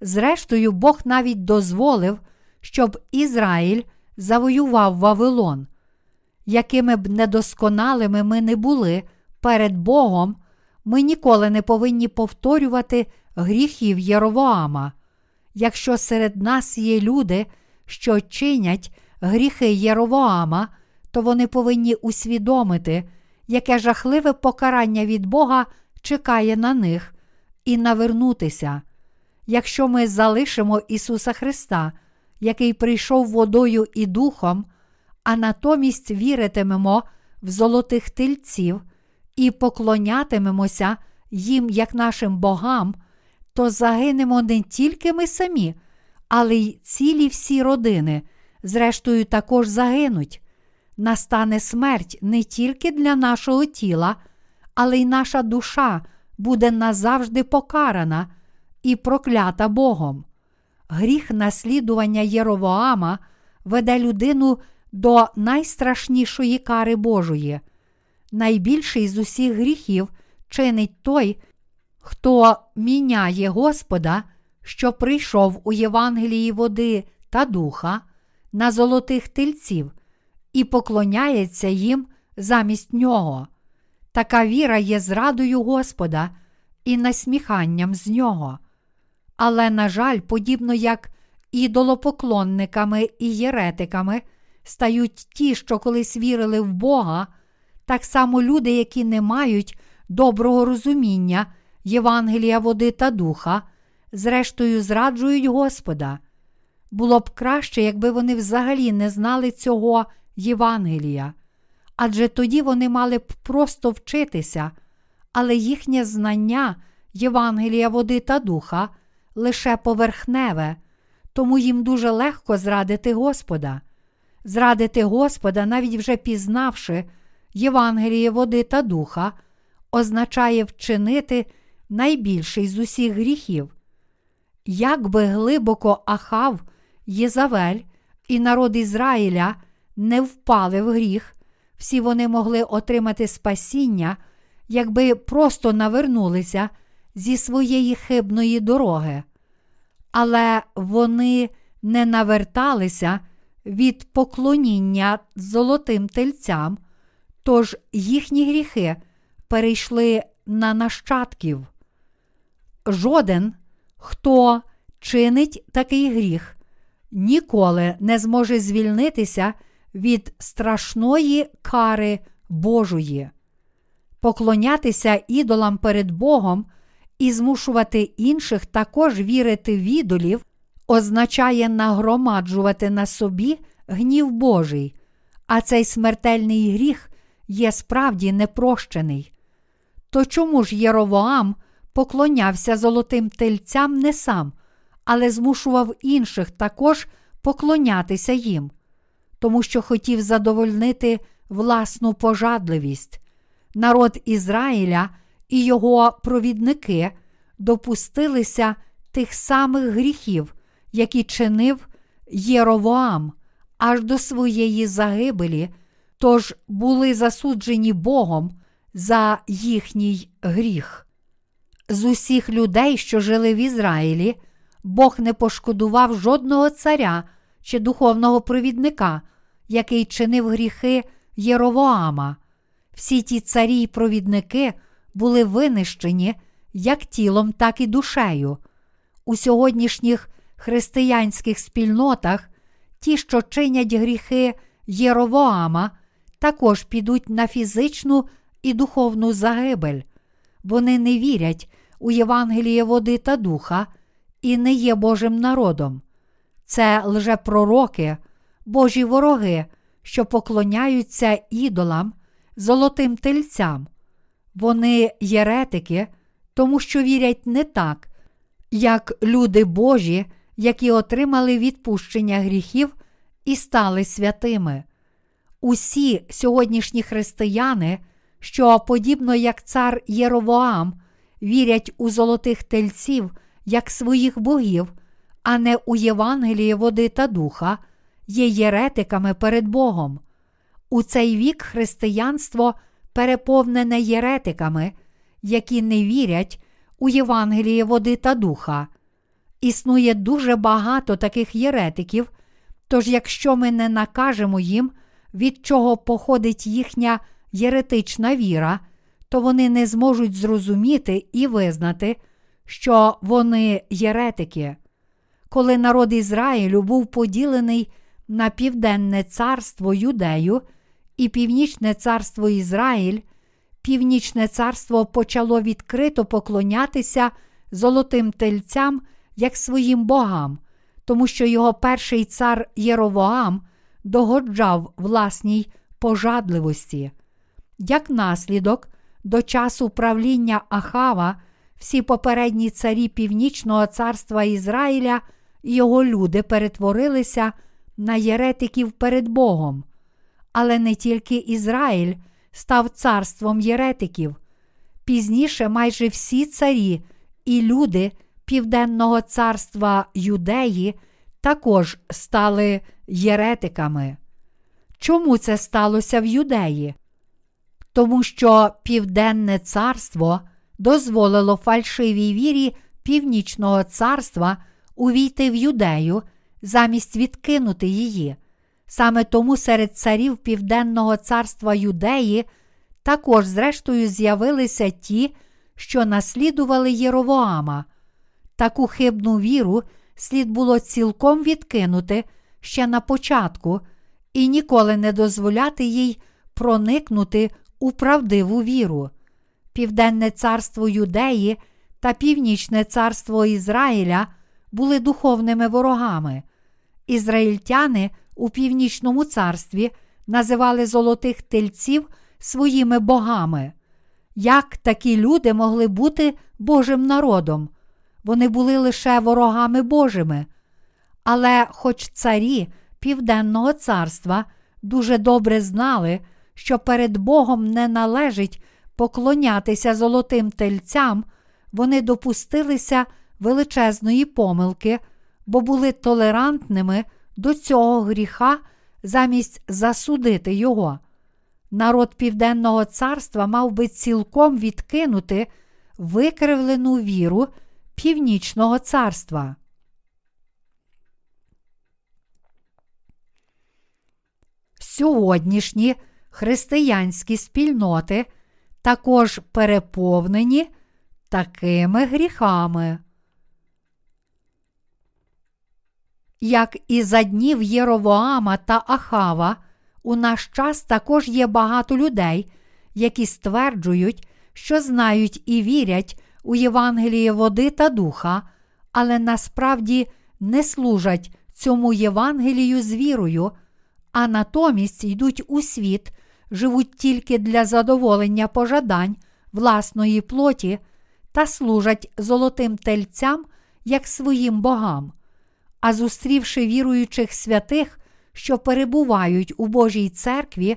Зрештою, Бог навіть дозволив, щоб Ізраїль завоював Вавилон. Якими б недосконалими ми не були перед Богом, ми ніколи не повинні повторювати гріхів Єровоама. Якщо серед нас є люди, що чинять гріхи Єровоама, то вони повинні усвідомити, яке жахливе покарання від Бога чекає на них, і навернутися. Якщо ми залишимо Ісуса Христа, який прийшов водою і духом, а натомість віритимемо в золотих тельців і поклонятимемося їм як нашим богам, то загинемо не тільки ми самі, але й цілі всі родини, зрештою, також загинуть. Настане смерть не тільки для нашого тіла, але й наша душа буде назавжди покарана і проклята Богом. Гріх наслідування Єровоама веде людину до найстрашнішої кари Божої. Найбільший з усіх гріхів чинить той, хто міняє Господа, що прийшов у Євангелії води та духа на золотих тельців, і поклоняється їм замість нього. Така віра є зрадою Господа і насміханням з нього. Але, на жаль, подібно як ідолопоклонниками і єретиками стають ті, що колись вірили в Бога, так само люди, які не мають доброго розуміння Євангелія води та духа, зрештою зраджують Господа. Було б краще, якби вони взагалі не знали цього Євангелія, адже тоді вони мали б просто вчитися, але їхнє знання Євангелія води та духа лише поверхневе, тому їм дуже легко зрадити Господа. Зрадити Господа, навіть вже пізнавши Євангеліє води та духа, означає вчинити найбільший з усіх гріхів. Як би глибоко Ахав, Єзавель і народ Ізраїля не впали в гріх, всі вони могли отримати спасіння, якби просто навернулися зі своєї хибної дороги. Але вони не наверталися від поклоніння золотим тельцям, тож їхні гріхи перейшли на нащадків. Жоден, хто чинить такий гріх, ніколи не зможе звільнитися від страшної кари Божої. Поклонятися ідолам перед Богом і змушувати інших також вірити в ідолів означає нагромаджувати на собі гнів Божий, а цей смертельний гріх є справді непрощений. То чому ж Єровоам поклонявся золотим тельцям не сам, але змушував інших також поклонятися їм, тому що хотів задовольнити власну пожадливість. Народ Ізраїля і його провідники допустилися тих самих гріхів, які чинив Єровоам аж до своєї загибелі, тож були засуджені Богом за їхній гріх. З усіх людей, що жили в Ізраїлі, Бог не пошкодував жодного царя чи духовного провідника, який чинив гріхи Єровоама. Всі ті царі й провідники були винищені як тілом, так і душею. У сьогоднішніх християнських спільнотах ті, що чинять гріхи Єровоама, також підуть на фізичну і духовну загибель. Вони не вірять у Євангеліє води та духа і не є Божим народом. Це лжепророки, Божі вороги, що поклоняються ідолам, золотим тельцям. Вони єретики, тому що вірять не так, як люди Божі, які отримали відпущення гріхів і стали святими. Усі сьогоднішні християни, що, подібно як цар Єровоам, вірять у золотих тельців як своїх богів, а не у Євангелії води та духа, є єретиками перед Богом. У цей вік християнство переповнене єретиками, які не вірять у Євангеліє води та духа. Існує дуже багато таких єретиків, тож якщо ми не накажемо їм, від чого походить їхня єретична віра, то вони не зможуть зрозуміти і визнати, що вони єретики. Коли народ Ізраїлю був поділений на Південне царство Юдею і Північне царство Ізраїль, Північне царство почало відкрито поклонятися золотим тельцям як своїм богам, тому що його перший цар Єровоам догоджав власній пожадливості. Як наслідок, до часу правління Ахава всі попередні царі Північного царства Ізраїля і його люди перетворилися на єретиків перед Богом. Але не тільки Ізраїль став царством єретиків. Пізніше майже всі царі і люди Південного царства Юдеї також стали єретиками. Чому це сталося в Юдеї? Тому що Південне царство дозволило фальшивій вірі Північного царства увійти в юдею замість відкинути її. Саме тому серед царів Південного царства Юдеї також, зрештою, з'явилися ті, що наслідували Єровоама. Таку хибну віру слід було цілком відкинути ще на початку і ніколи не дозволяти їй проникнути у правдиву віру. Південне царство Юдеї та Північне царство Ізраїля були духовними ворогами. Ізраїльтяни у північному царстві називали золотих тельців своїми богами. Як такі люди могли бути Божим народом? Вони були лише ворогами Божими. Але, хоч царі Південного царства дуже добре знали, що перед Богом не належить поклонятися золотим тельцям, вони допустилися величезної помилки, бо були толерантними до цього гріха замість засудити його. Народ Південного царства мав би цілком відкинути викривлену віру Північного царства. Сьогоднішні християнські спільноти також переповнені такими гріхами. Як і за днів Єровоама та Ахава, у наш час також є багато людей, які стверджують, що знають і вірять у Євангеліє води та духа, але насправді не служать цьому Євангелію з вірою, а натомість йдуть у світ, живуть тільки для задоволення пожадань власної плоті та служать золотим тельцям як своїм богам. А зустрівши віруючих святих, що перебувають у Божій церкві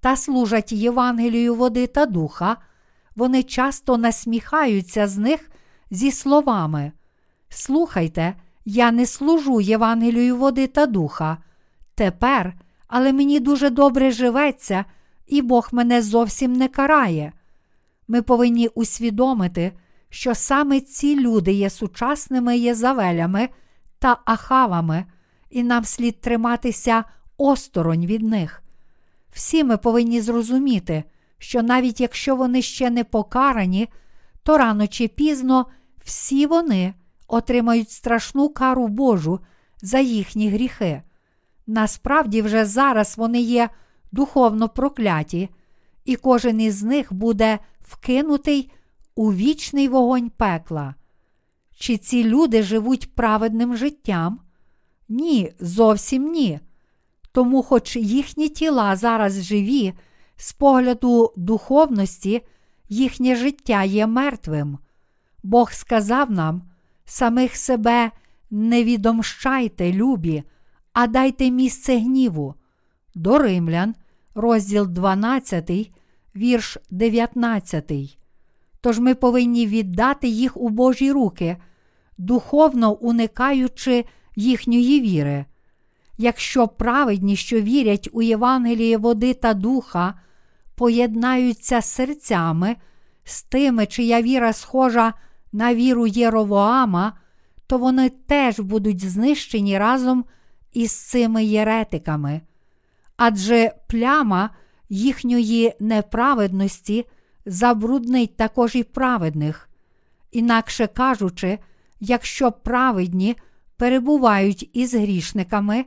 та служать Євангелію води та духа, вони часто насміхаються з них зі словами: Слухайте, я не служу Євангелію води та духа. Тепер, але мені дуже добре живеться, і Бог мене зовсім не карає. Ми повинні усвідомити, що саме ці люди є сучасними Єзавелями та Ахавами, і нам слід триматися осторонь від них. Всі ми повинні зрозуміти, що навіть якщо вони ще не покарані, то рано чи пізно всі вони отримають страшну кару Божу за їхні гріхи. Насправді, вже зараз вони є духовно прокляті, і кожен із них буде вкинутий у вічний вогонь пекла. Чи ці люди живуть праведним життям? Ні, зовсім ні. Тому, хоч їхні тіла зараз живі, з погляду духовності, їхнє життя є мертвим. Бог сказав нам, самих себе не відомщайте, любі, а дайте місце гніву. До Римлян, розділ 12, вірш 19. Тож ми повинні віддати їх у Божі руки, духовно уникаючи їхньої віри. Якщо праведні, що вірять у Євангеліє води та духа, поєднаються серцями з тими, чия віра схожа на віру Єровоама, то вони теж будуть знищені разом із цими єретиками. Адже пляма їхньої неправедності забруднить також і праведних. Інакше кажучи, якщо праведні перебувають із грішниками,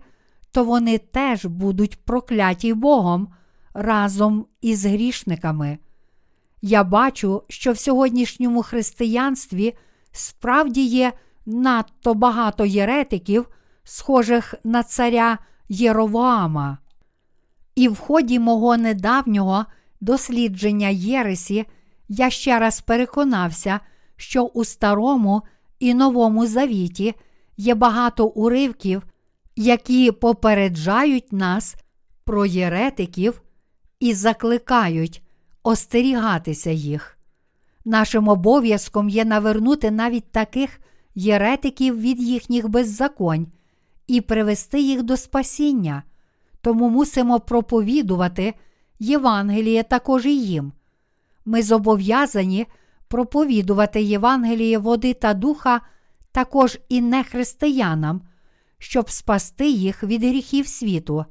то вони теж будуть прокляті Богом разом із грішниками. Я бачу, що в сьогоднішньому християнстві справді є надто багато єретиків, схожих на царя Єровоама. І в ході мого недавнього дослідження Єресі я ще раз переконався, що у Старому і Новому Завіті є багато уривків, які попереджають нас про єретиків і закликають остерігатися їх. Нашим обов'язком є навернути навіть таких єретиків від їхніх беззаконь і привести їх до спасіння, тому мусимо проповідувати Євангеліє також і їм. Ми зобов'язані проповідувати Євангеліє води та духа також і нехристиянам, щоб спасти їх від гріхів світу,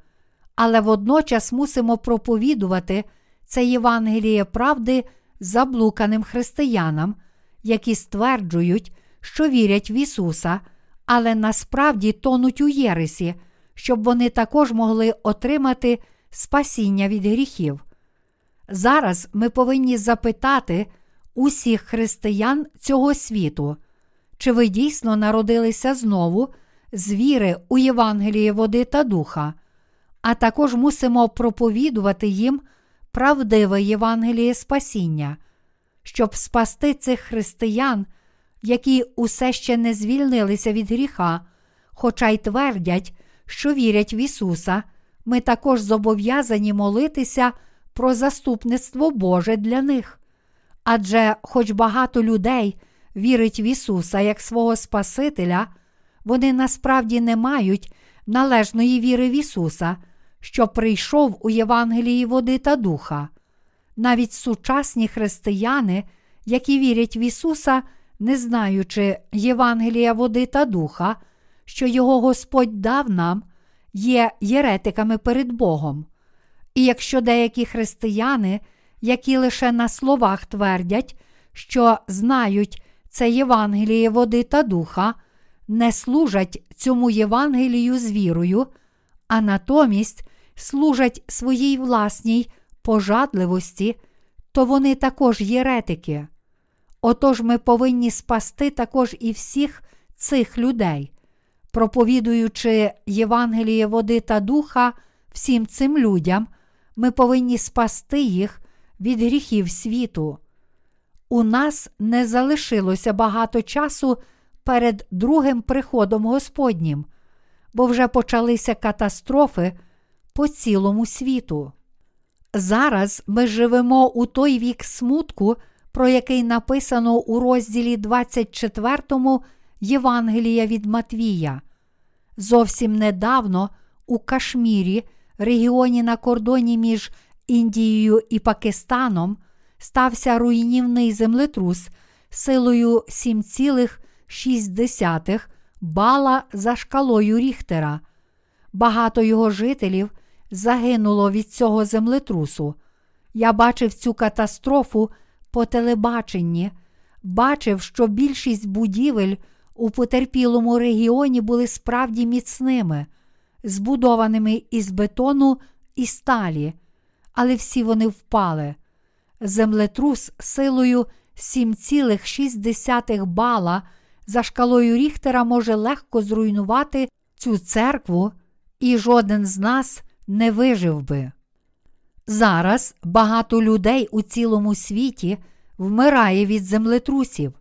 але водночас мусимо проповідувати це Євангеліє правди заблуканим християнам, які стверджують, що вірять в Ісуса, але насправді тонуть у Єресі, щоб вони також могли отримати спасіння від гріхів. Зараз ми повинні запитати усіх християн цього світу, чи ви дійсно народилися знову з віри у Євангеліє води та духа, а також мусимо проповідувати їм правдиве Євангеліє спасіння, щоб спасти цих християн, які усе ще не звільнилися від гріха, хоча й твердять, що вірять в Ісуса, ми також зобов'язані молитися про заступництво Боже для них. Адже, хоч багато людей вірить в Ісуса як свого Спасителя, вони насправді не мають належної віри в Ісуса, що прийшов у Євангелії води та духа. Навіть сучасні християни, які вірять в Ісуса, не знаючи Євангелія води та духа, що Його Господь дав нам, є єретиками перед Богом. І якщо деякі християни, які лише на словах твердять, що знають це Євангеліє води та духа, не служать цьому Євангелію з вірою, а натомість служать своїй власній пожадливості, то вони також єретики. Отож ми повинні спасти також і всіх цих людей, проповідуючи Євангеліє води та духа всім цим людям, ми повинні спасти їх від гріхів світу. У нас не залишилося багато часу перед другим приходом Господнім, бо вже почалися катастрофи по цілому світу. Зараз ми живемо у той вік смутку, про який написано у розділі 24 Євангелія від Матвія. Зовсім недавно у Кашмірі, регіоні на кордоні між Індією і Пакистаном, стався руйнівний землетрус силою 7,6 бала за шкалою Ріхтера. Багато його жителів загинуло від цього землетрусу. Я бачив цю катастрофу по телебаченні, бачив, що більшість будівель у потерпілому регіоні були справді міцними, збудованими із бетону і сталі, але всі вони впали. Землетрус силою 7,6 бала за шкалою Ріхтера може легко зруйнувати цю церкву, і жоден з нас не вижив би. Зараз багато людей у цілому світі вмирає від землетрусів.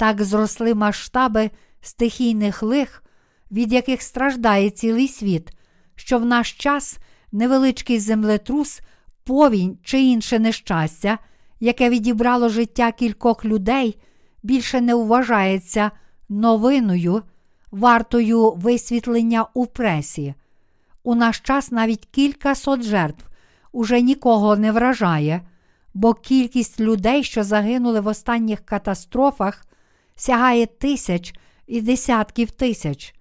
Так зросли масштаби стихійних лих, від яких страждає цілий світ, що в наш час невеличкий землетрус, повінь чи інше нещастя, яке відібрало життя кількох людей, більше не вважається новиною, вартою висвітлення у пресі. У наш час навіть кілька сот жертв уже нікого не вражає, бо кількість людей, що загинули в останніх катастрофах, сягає тисяч і десятків тисяч.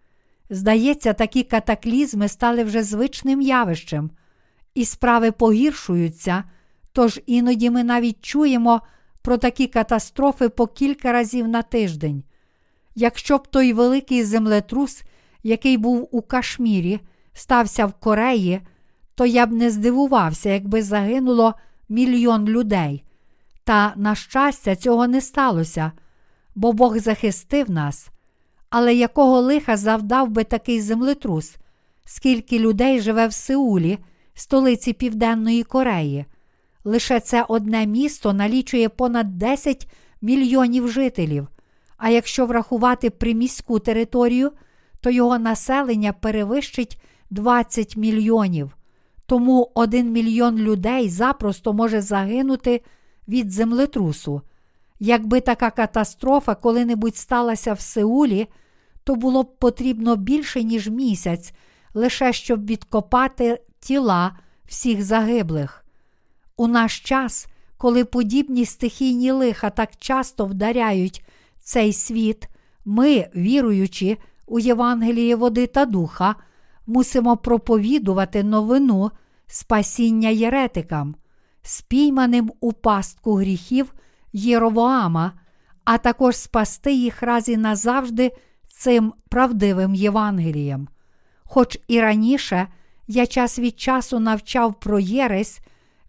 Здається, такі катаклізми стали вже звичним явищем, і справи погіршуються, тож іноді ми навіть чуємо про такі катастрофи по кілька разів на тиждень. Якщо б той великий землетрус, який був у Кашмірі, стався в Кореї, то я б не здивувався, якби загинуло мільйон людей. Та, на щастя, цього не сталося, бо Бог захистив нас. Але якого лиха завдав би такий землетрус, скільки людей живе в Сеулі, столиці Південної Кореї? Лише це одне місто налічує понад 10 мільйонів жителів. А якщо врахувати приміську територію, то його населення перевищить 20 мільйонів. Тому один мільйон людей запросто може загинути від землетрусу. Якби така катастрофа коли-небудь сталася в Сеулі, то було б потрібно більше, ніж місяць, лише щоб відкопати тіла всіх загиблих. У наш час, коли подібні стихійні лиха так часто вдаряють цей світ, ми, віруючи у Євангеліє води та духа, мусимо проповідувати новину спасіння єретикам, спійманим у пастку гріхів Єровоама, а також спасти їх раз і назавжди цим правдивим Євангелієм. Хоч і раніше я час від часу навчав про Єресь,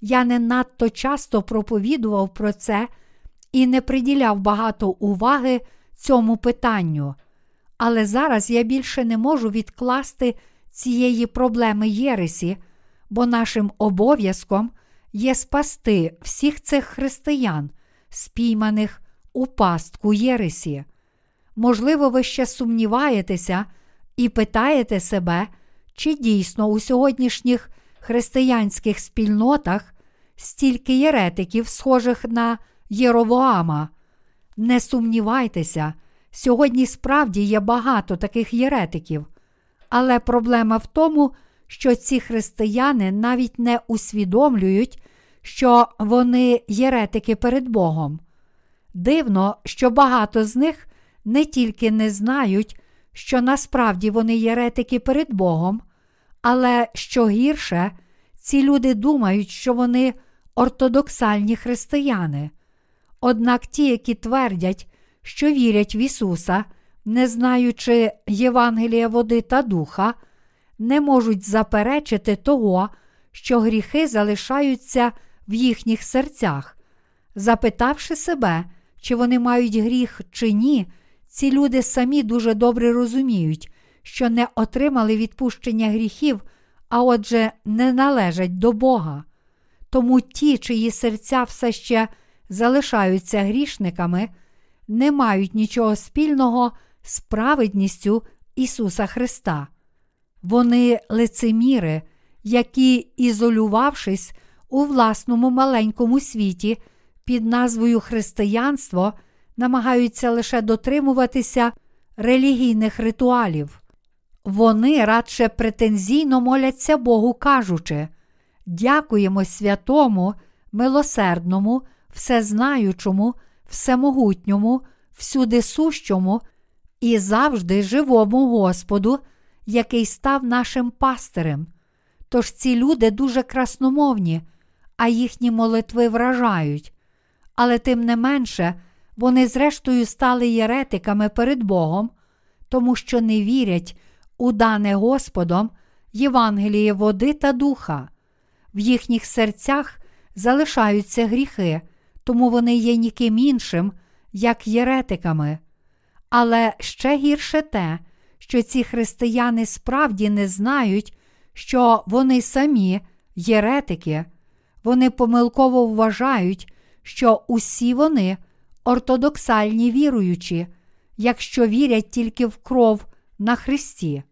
я не надто часто проповідував про це і не приділяв багато уваги цьому питанню. Але зараз я більше не можу відкласти цієї проблеми Єресі, бо нашим обов'язком є спасти всіх цих християн, спійманих у пастку Єресі. Можливо, ви ще сумніваєтеся і питаєте себе, чи дійсно у сьогоднішніх християнських спільнотах стільки єретиків, схожих на Єровоама. Не сумнівайтеся, сьогодні справді є багато таких єретиків, але проблема в тому, що ці християни навіть не усвідомлюють, що вони єретики перед Богом. Дивно, що багато з них не тільки не знають, що насправді вони єретики перед Богом, але що гірше, ці люди думають, що вони ортодоксальні християни. Однак ті, які твердять, що вірять в Ісуса, не знаючи Євангелія води та духа, не можуть заперечити того, що гріхи залишаються в їхніх серцях. Запитавши себе, чи вони мають гріх чи ні, ці люди самі дуже добре розуміють, що не отримали відпущення гріхів, а отже, не належать до Бога. Тому ті, чиї серця все ще залишаються грішниками, не мають нічого спільного з праведністю Ісуса Христа. Вони лицеміри, які, ізолювавшись у власному маленькому світі під назвою Християнство, намагаються лише дотримуватися релігійних ритуалів. Вони радше претензійно моляться Богу, кажучи, дякуємо святому, милосердному, всезнаючому, всемогутньому, всюди сущому і завжди живому Господу, який став нашим пастирем. Тож ці люди дуже красномовні, а їхні молитви вражають. Але тим не менше, вони зрештою стали єретиками перед Богом, тому що не вірять у дане Господом Євангеліє води та духа. В їхніх серцях залишаються гріхи, тому вони є ніким іншим, як єретиками. Але ще гірше те, що ці християни справді не знають, що вони самі єретики, вони помилково вважають, що усі вони ортодоксальні віруючі, якщо вірять тільки в кров на Христі.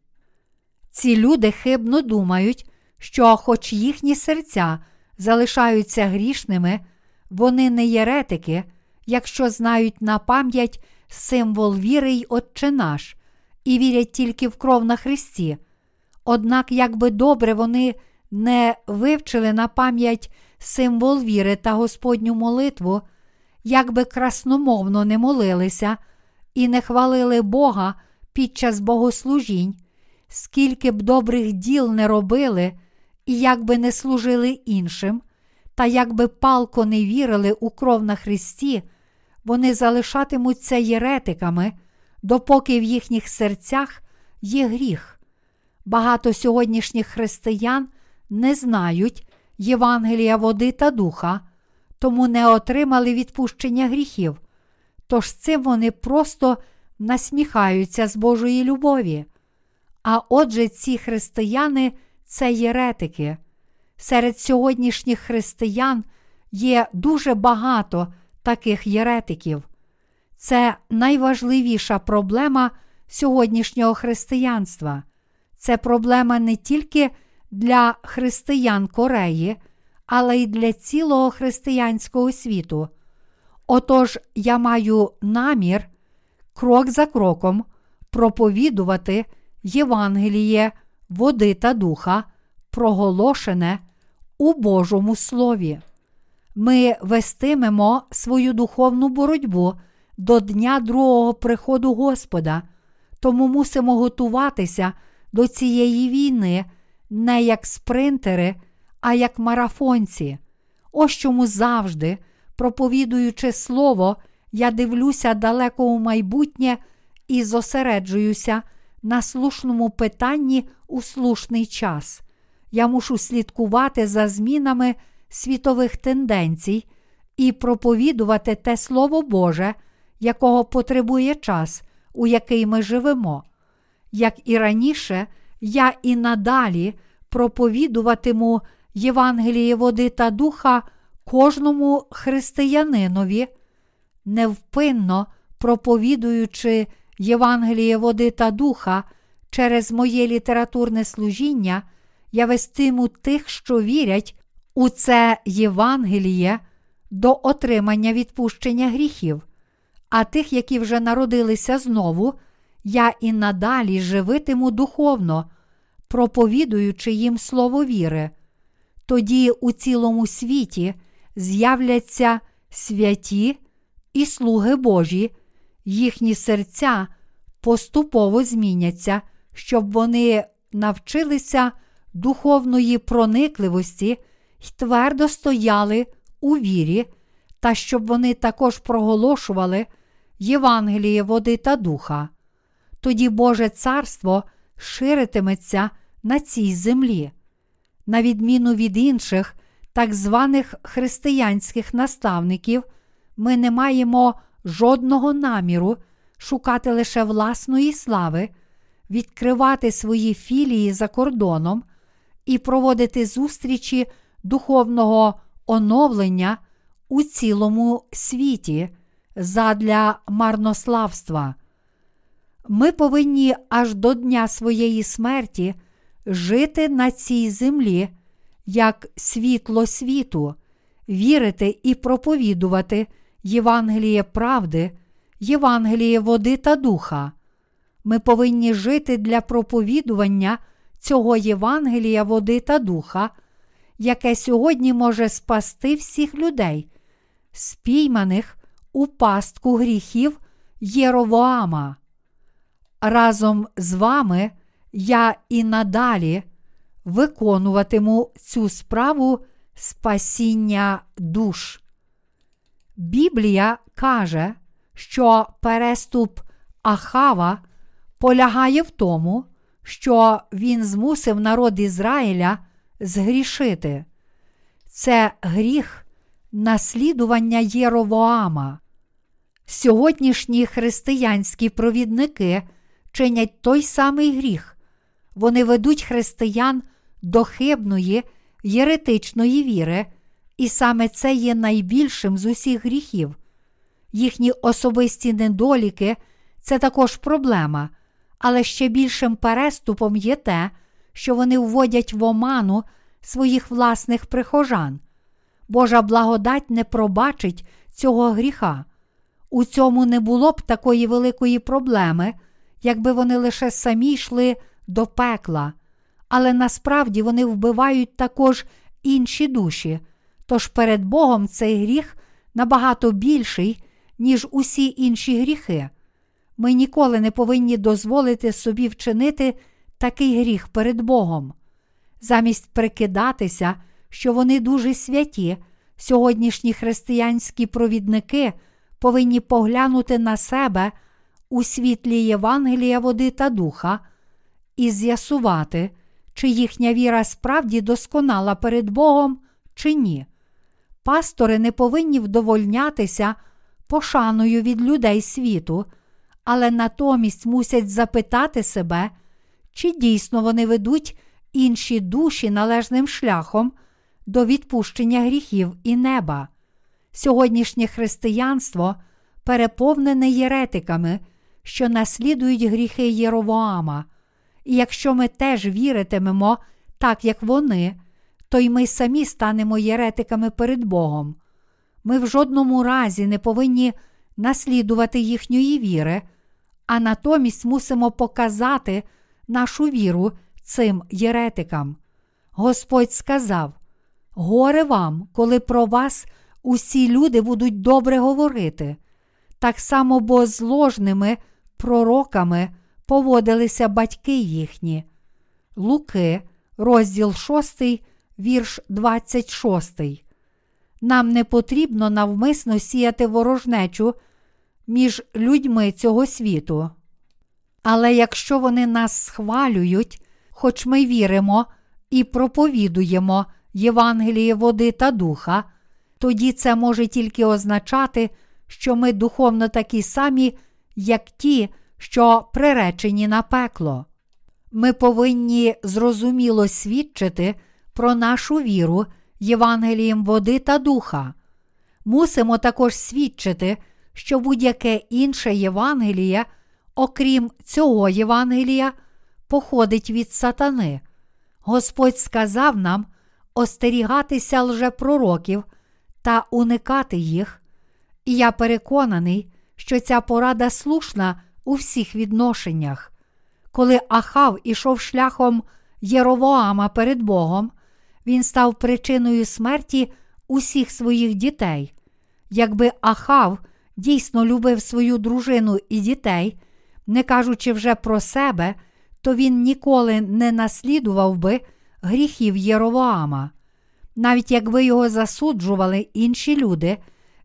Ці люди хибно думають, що, хоч їхні серця залишаються грішними, вони не єретики, якщо знають на пам'ять символ віри й Отче наш, і вірять тільки в кров на Христі. Однак, якби добре вони не вивчили на пам'ять символ віри та Господню молитву, якби красномовно не молилися і не хвалили Бога під час богослужінь, скільки б добрих діл не робили, і як би не служили іншим, та якби палко не вірили у кров на Христі, вони залишатимуться єретиками, допоки в їхніх серцях є гріх. Багато сьогоднішніх християн не знають Євангелія води та духа, тому не отримали відпущення гріхів. Тож цим вони просто насміхаються з Божої любові. А отже, ці християни це єретики. Серед сьогоднішніх християн є дуже багато таких єретиків. Це найважливіша проблема сьогоднішнього християнства. Це проблема не тільки для християн Кореї, але й для цілого християнського світу. Отож, я маю намір крок за кроком проповідувати Євангеліє, води та духа, проголошене у Божому Слові. Ми вестимемо свою духовну боротьбу до дня другого приходу Господа, тому мусимо готуватися до цієї війни не як спринтери, а як марафонці. Ось чому завжди, проповідуючи Слово, я дивлюся далеко у майбутнє і зосереджуюся на слушному питанні у слушний час. Я мушу слідкувати за змінами світових тенденцій і проповідувати те Слово Боже, якого потребує час, у який ми живемо. Як і раніше, я і надалі проповідуватиму Євангеліє води та духа кожному християнинові, невпинно проповідуючи Євангеліє води та духа через моє літературне служіння, я вестиму тих, що вірять у це Євангеліє до отримання відпущення гріхів, а тих, які вже народилися знову, я і надалі живитиму духовно, проповідуючи їм слово віри. Тоді у цілому світі з'являться святі і слуги Божі, їхні серця поступово зміняться, щоб вони навчилися духовної проникливості й твердо стояли у вірі, та щоб вони також проголошували Євангеліє води та духа. Тоді Боже Царство ширитиметься на цій землі. На відміну від інших так званих християнських наставників, ми не маємо жодного наміру шукати лише власної слави, відкривати свої філії за кордоном і проводити зустрічі духовного оновлення у цілому світі задля марнославства. Ми повинні аж до дня своєї смерті жити на цій землі як світло світу, вірити і проповідувати Євангеліє правди, Євангеліє води та духа. Ми повинні жити для проповідування цього Євангелія води та духа, яке сьогодні може спасти всіх людей, спійманих у пастку гріхів Єровоама. Разом з вами я і надалі виконуватиму цю справу спасіння душ. Біблія каже, що переступ Ахава полягає в тому, що він змусив народ Ізраїля згрішити. Це гріх наслідування Єровоама. Сьогоднішні християнські провідники чинять той самий гріх. Вони ведуть християн до хибної, єретичної віри, і саме це є найбільшим з усіх гріхів. Їхні особисті недоліки це також проблема, але ще більшим переступом є те, що вони вводять в оману своїх власних прихожан. Божа благодать не пробачить цього гріха. У цьому не було б такої великої проблеми, якби вони лише самі йшли до пекла, але насправді вони вбивають також інші душі. Тож перед Богом цей гріх набагато більший, ніж усі інші гріхи. Ми ніколи не повинні дозволити собі вчинити такий гріх перед Богом. Замість прикидатися, що вони дуже святі, сьогоднішні християнські провідники повинні поглянути на себе у світлі Євангелія води та духа і з'ясувати, чи їхня віра справді досконала перед Богом, чи ні. Пастори не повинні вдовольнятися пошаною від людей світу, але натомість мусять запитати себе, чи дійсно вони ведуть інші душі належним шляхом до відпущення гріхів і неба. Сьогоднішнє християнство переповнене єретиками, що наслідують гріхи Єровоама. І якщо ми теж віритимемо так, як вони, то й ми самі станемо єретиками перед Богом. Ми в жодному разі не повинні наслідувати їхньої віри, а натомість мусимо показати нашу віру цим єретикам. Господь сказав: Горе вам, коли про вас усі люди будуть добре говорити, так само бо з ложними пророками поводилися батьки їхні. Луки, розділ 6, вірш 26. Нам не потрібно навмисно сіяти ворожнечу між людьми цього світу. Але якщо вони нас схвалюють, хоч ми віримо і проповідуємо Євангеліє води та духа, тоді це може тільки означати, що ми духовно такі самі, як ті, що приречені на пекло. Ми повинні зрозуміло свідчити про нашу віру Євангелієм води та духа. Мусимо також свідчити, що будь-яке інше Євангеліє, окрім цього Євангелія, походить від сатани. Господь сказав нам остерігатися лжепророків та уникати їх, і я переконаний, що ця порада слушна у всіх відношеннях. Коли Ахав ішов шляхом Єровоама перед Богом, він став причиною смерті усіх своїх дітей. Якби Ахав дійсно любив свою дружину і дітей, не кажучи вже про себе, то він ніколи не наслідував би гріхів Єровоама. Навіть якби його засуджували інші люди,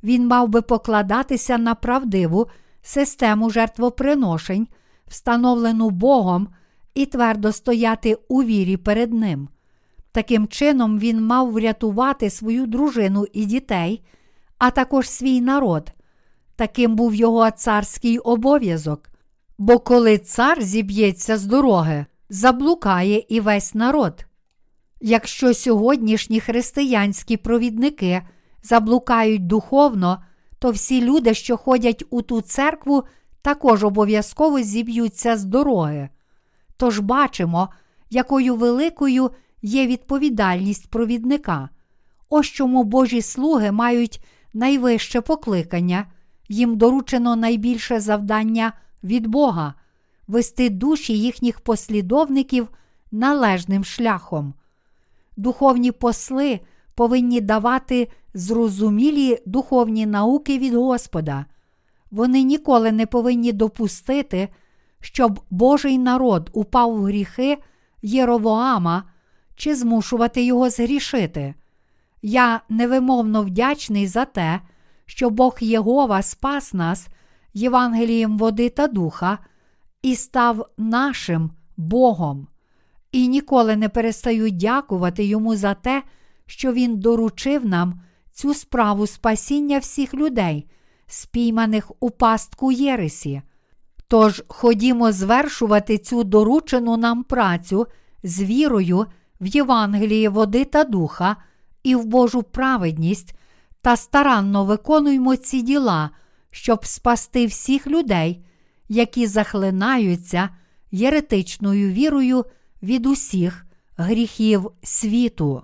він мав би покладатися на правдиву систему жертвоприношень, встановлену Богом, і твердо стояти у вірі перед Ним. Таким чином, він мав врятувати свою дружину і дітей, а також свій народ. Таким був його царський обов'язок. Бо коли цар зіб'ється з дороги, заблукає і весь народ. Якщо сьогоднішні християнські провідники заблукають духовно, то всі люди, що ходять у ту церкву, також обов'язково зіб'ються з дороги. Тож бачимо, якою великою є відповідальність провідника. Ось чому Божі слуги мають найвище покликання, їм доручено найбільше завдання від Бога вести душі їхніх послідовників належним шляхом. Духовні посли повинні давати зрозумілі духовні науки від Господа. Вони ніколи не повинні допустити, щоб Божий народ упав в гріхи Єровоама чи змушувати його згрішити. Я невимовно вдячний за те, що Бог Єгова спас нас Євангелієм води та духа і став нашим Богом, і ніколи не перестаю дякувати йому за те, що Він доручив нам цю справу спасіння всіх людей, спійманих у пастку Єресі. Тож ходімо звершувати цю доручену нам працю з вірою в Євангеліє води та духа і в Божу праведність та старанно виконуймо ці діла, щоб спасти всіх людей, які захлинаються єретичною вірою від усіх гріхів світу.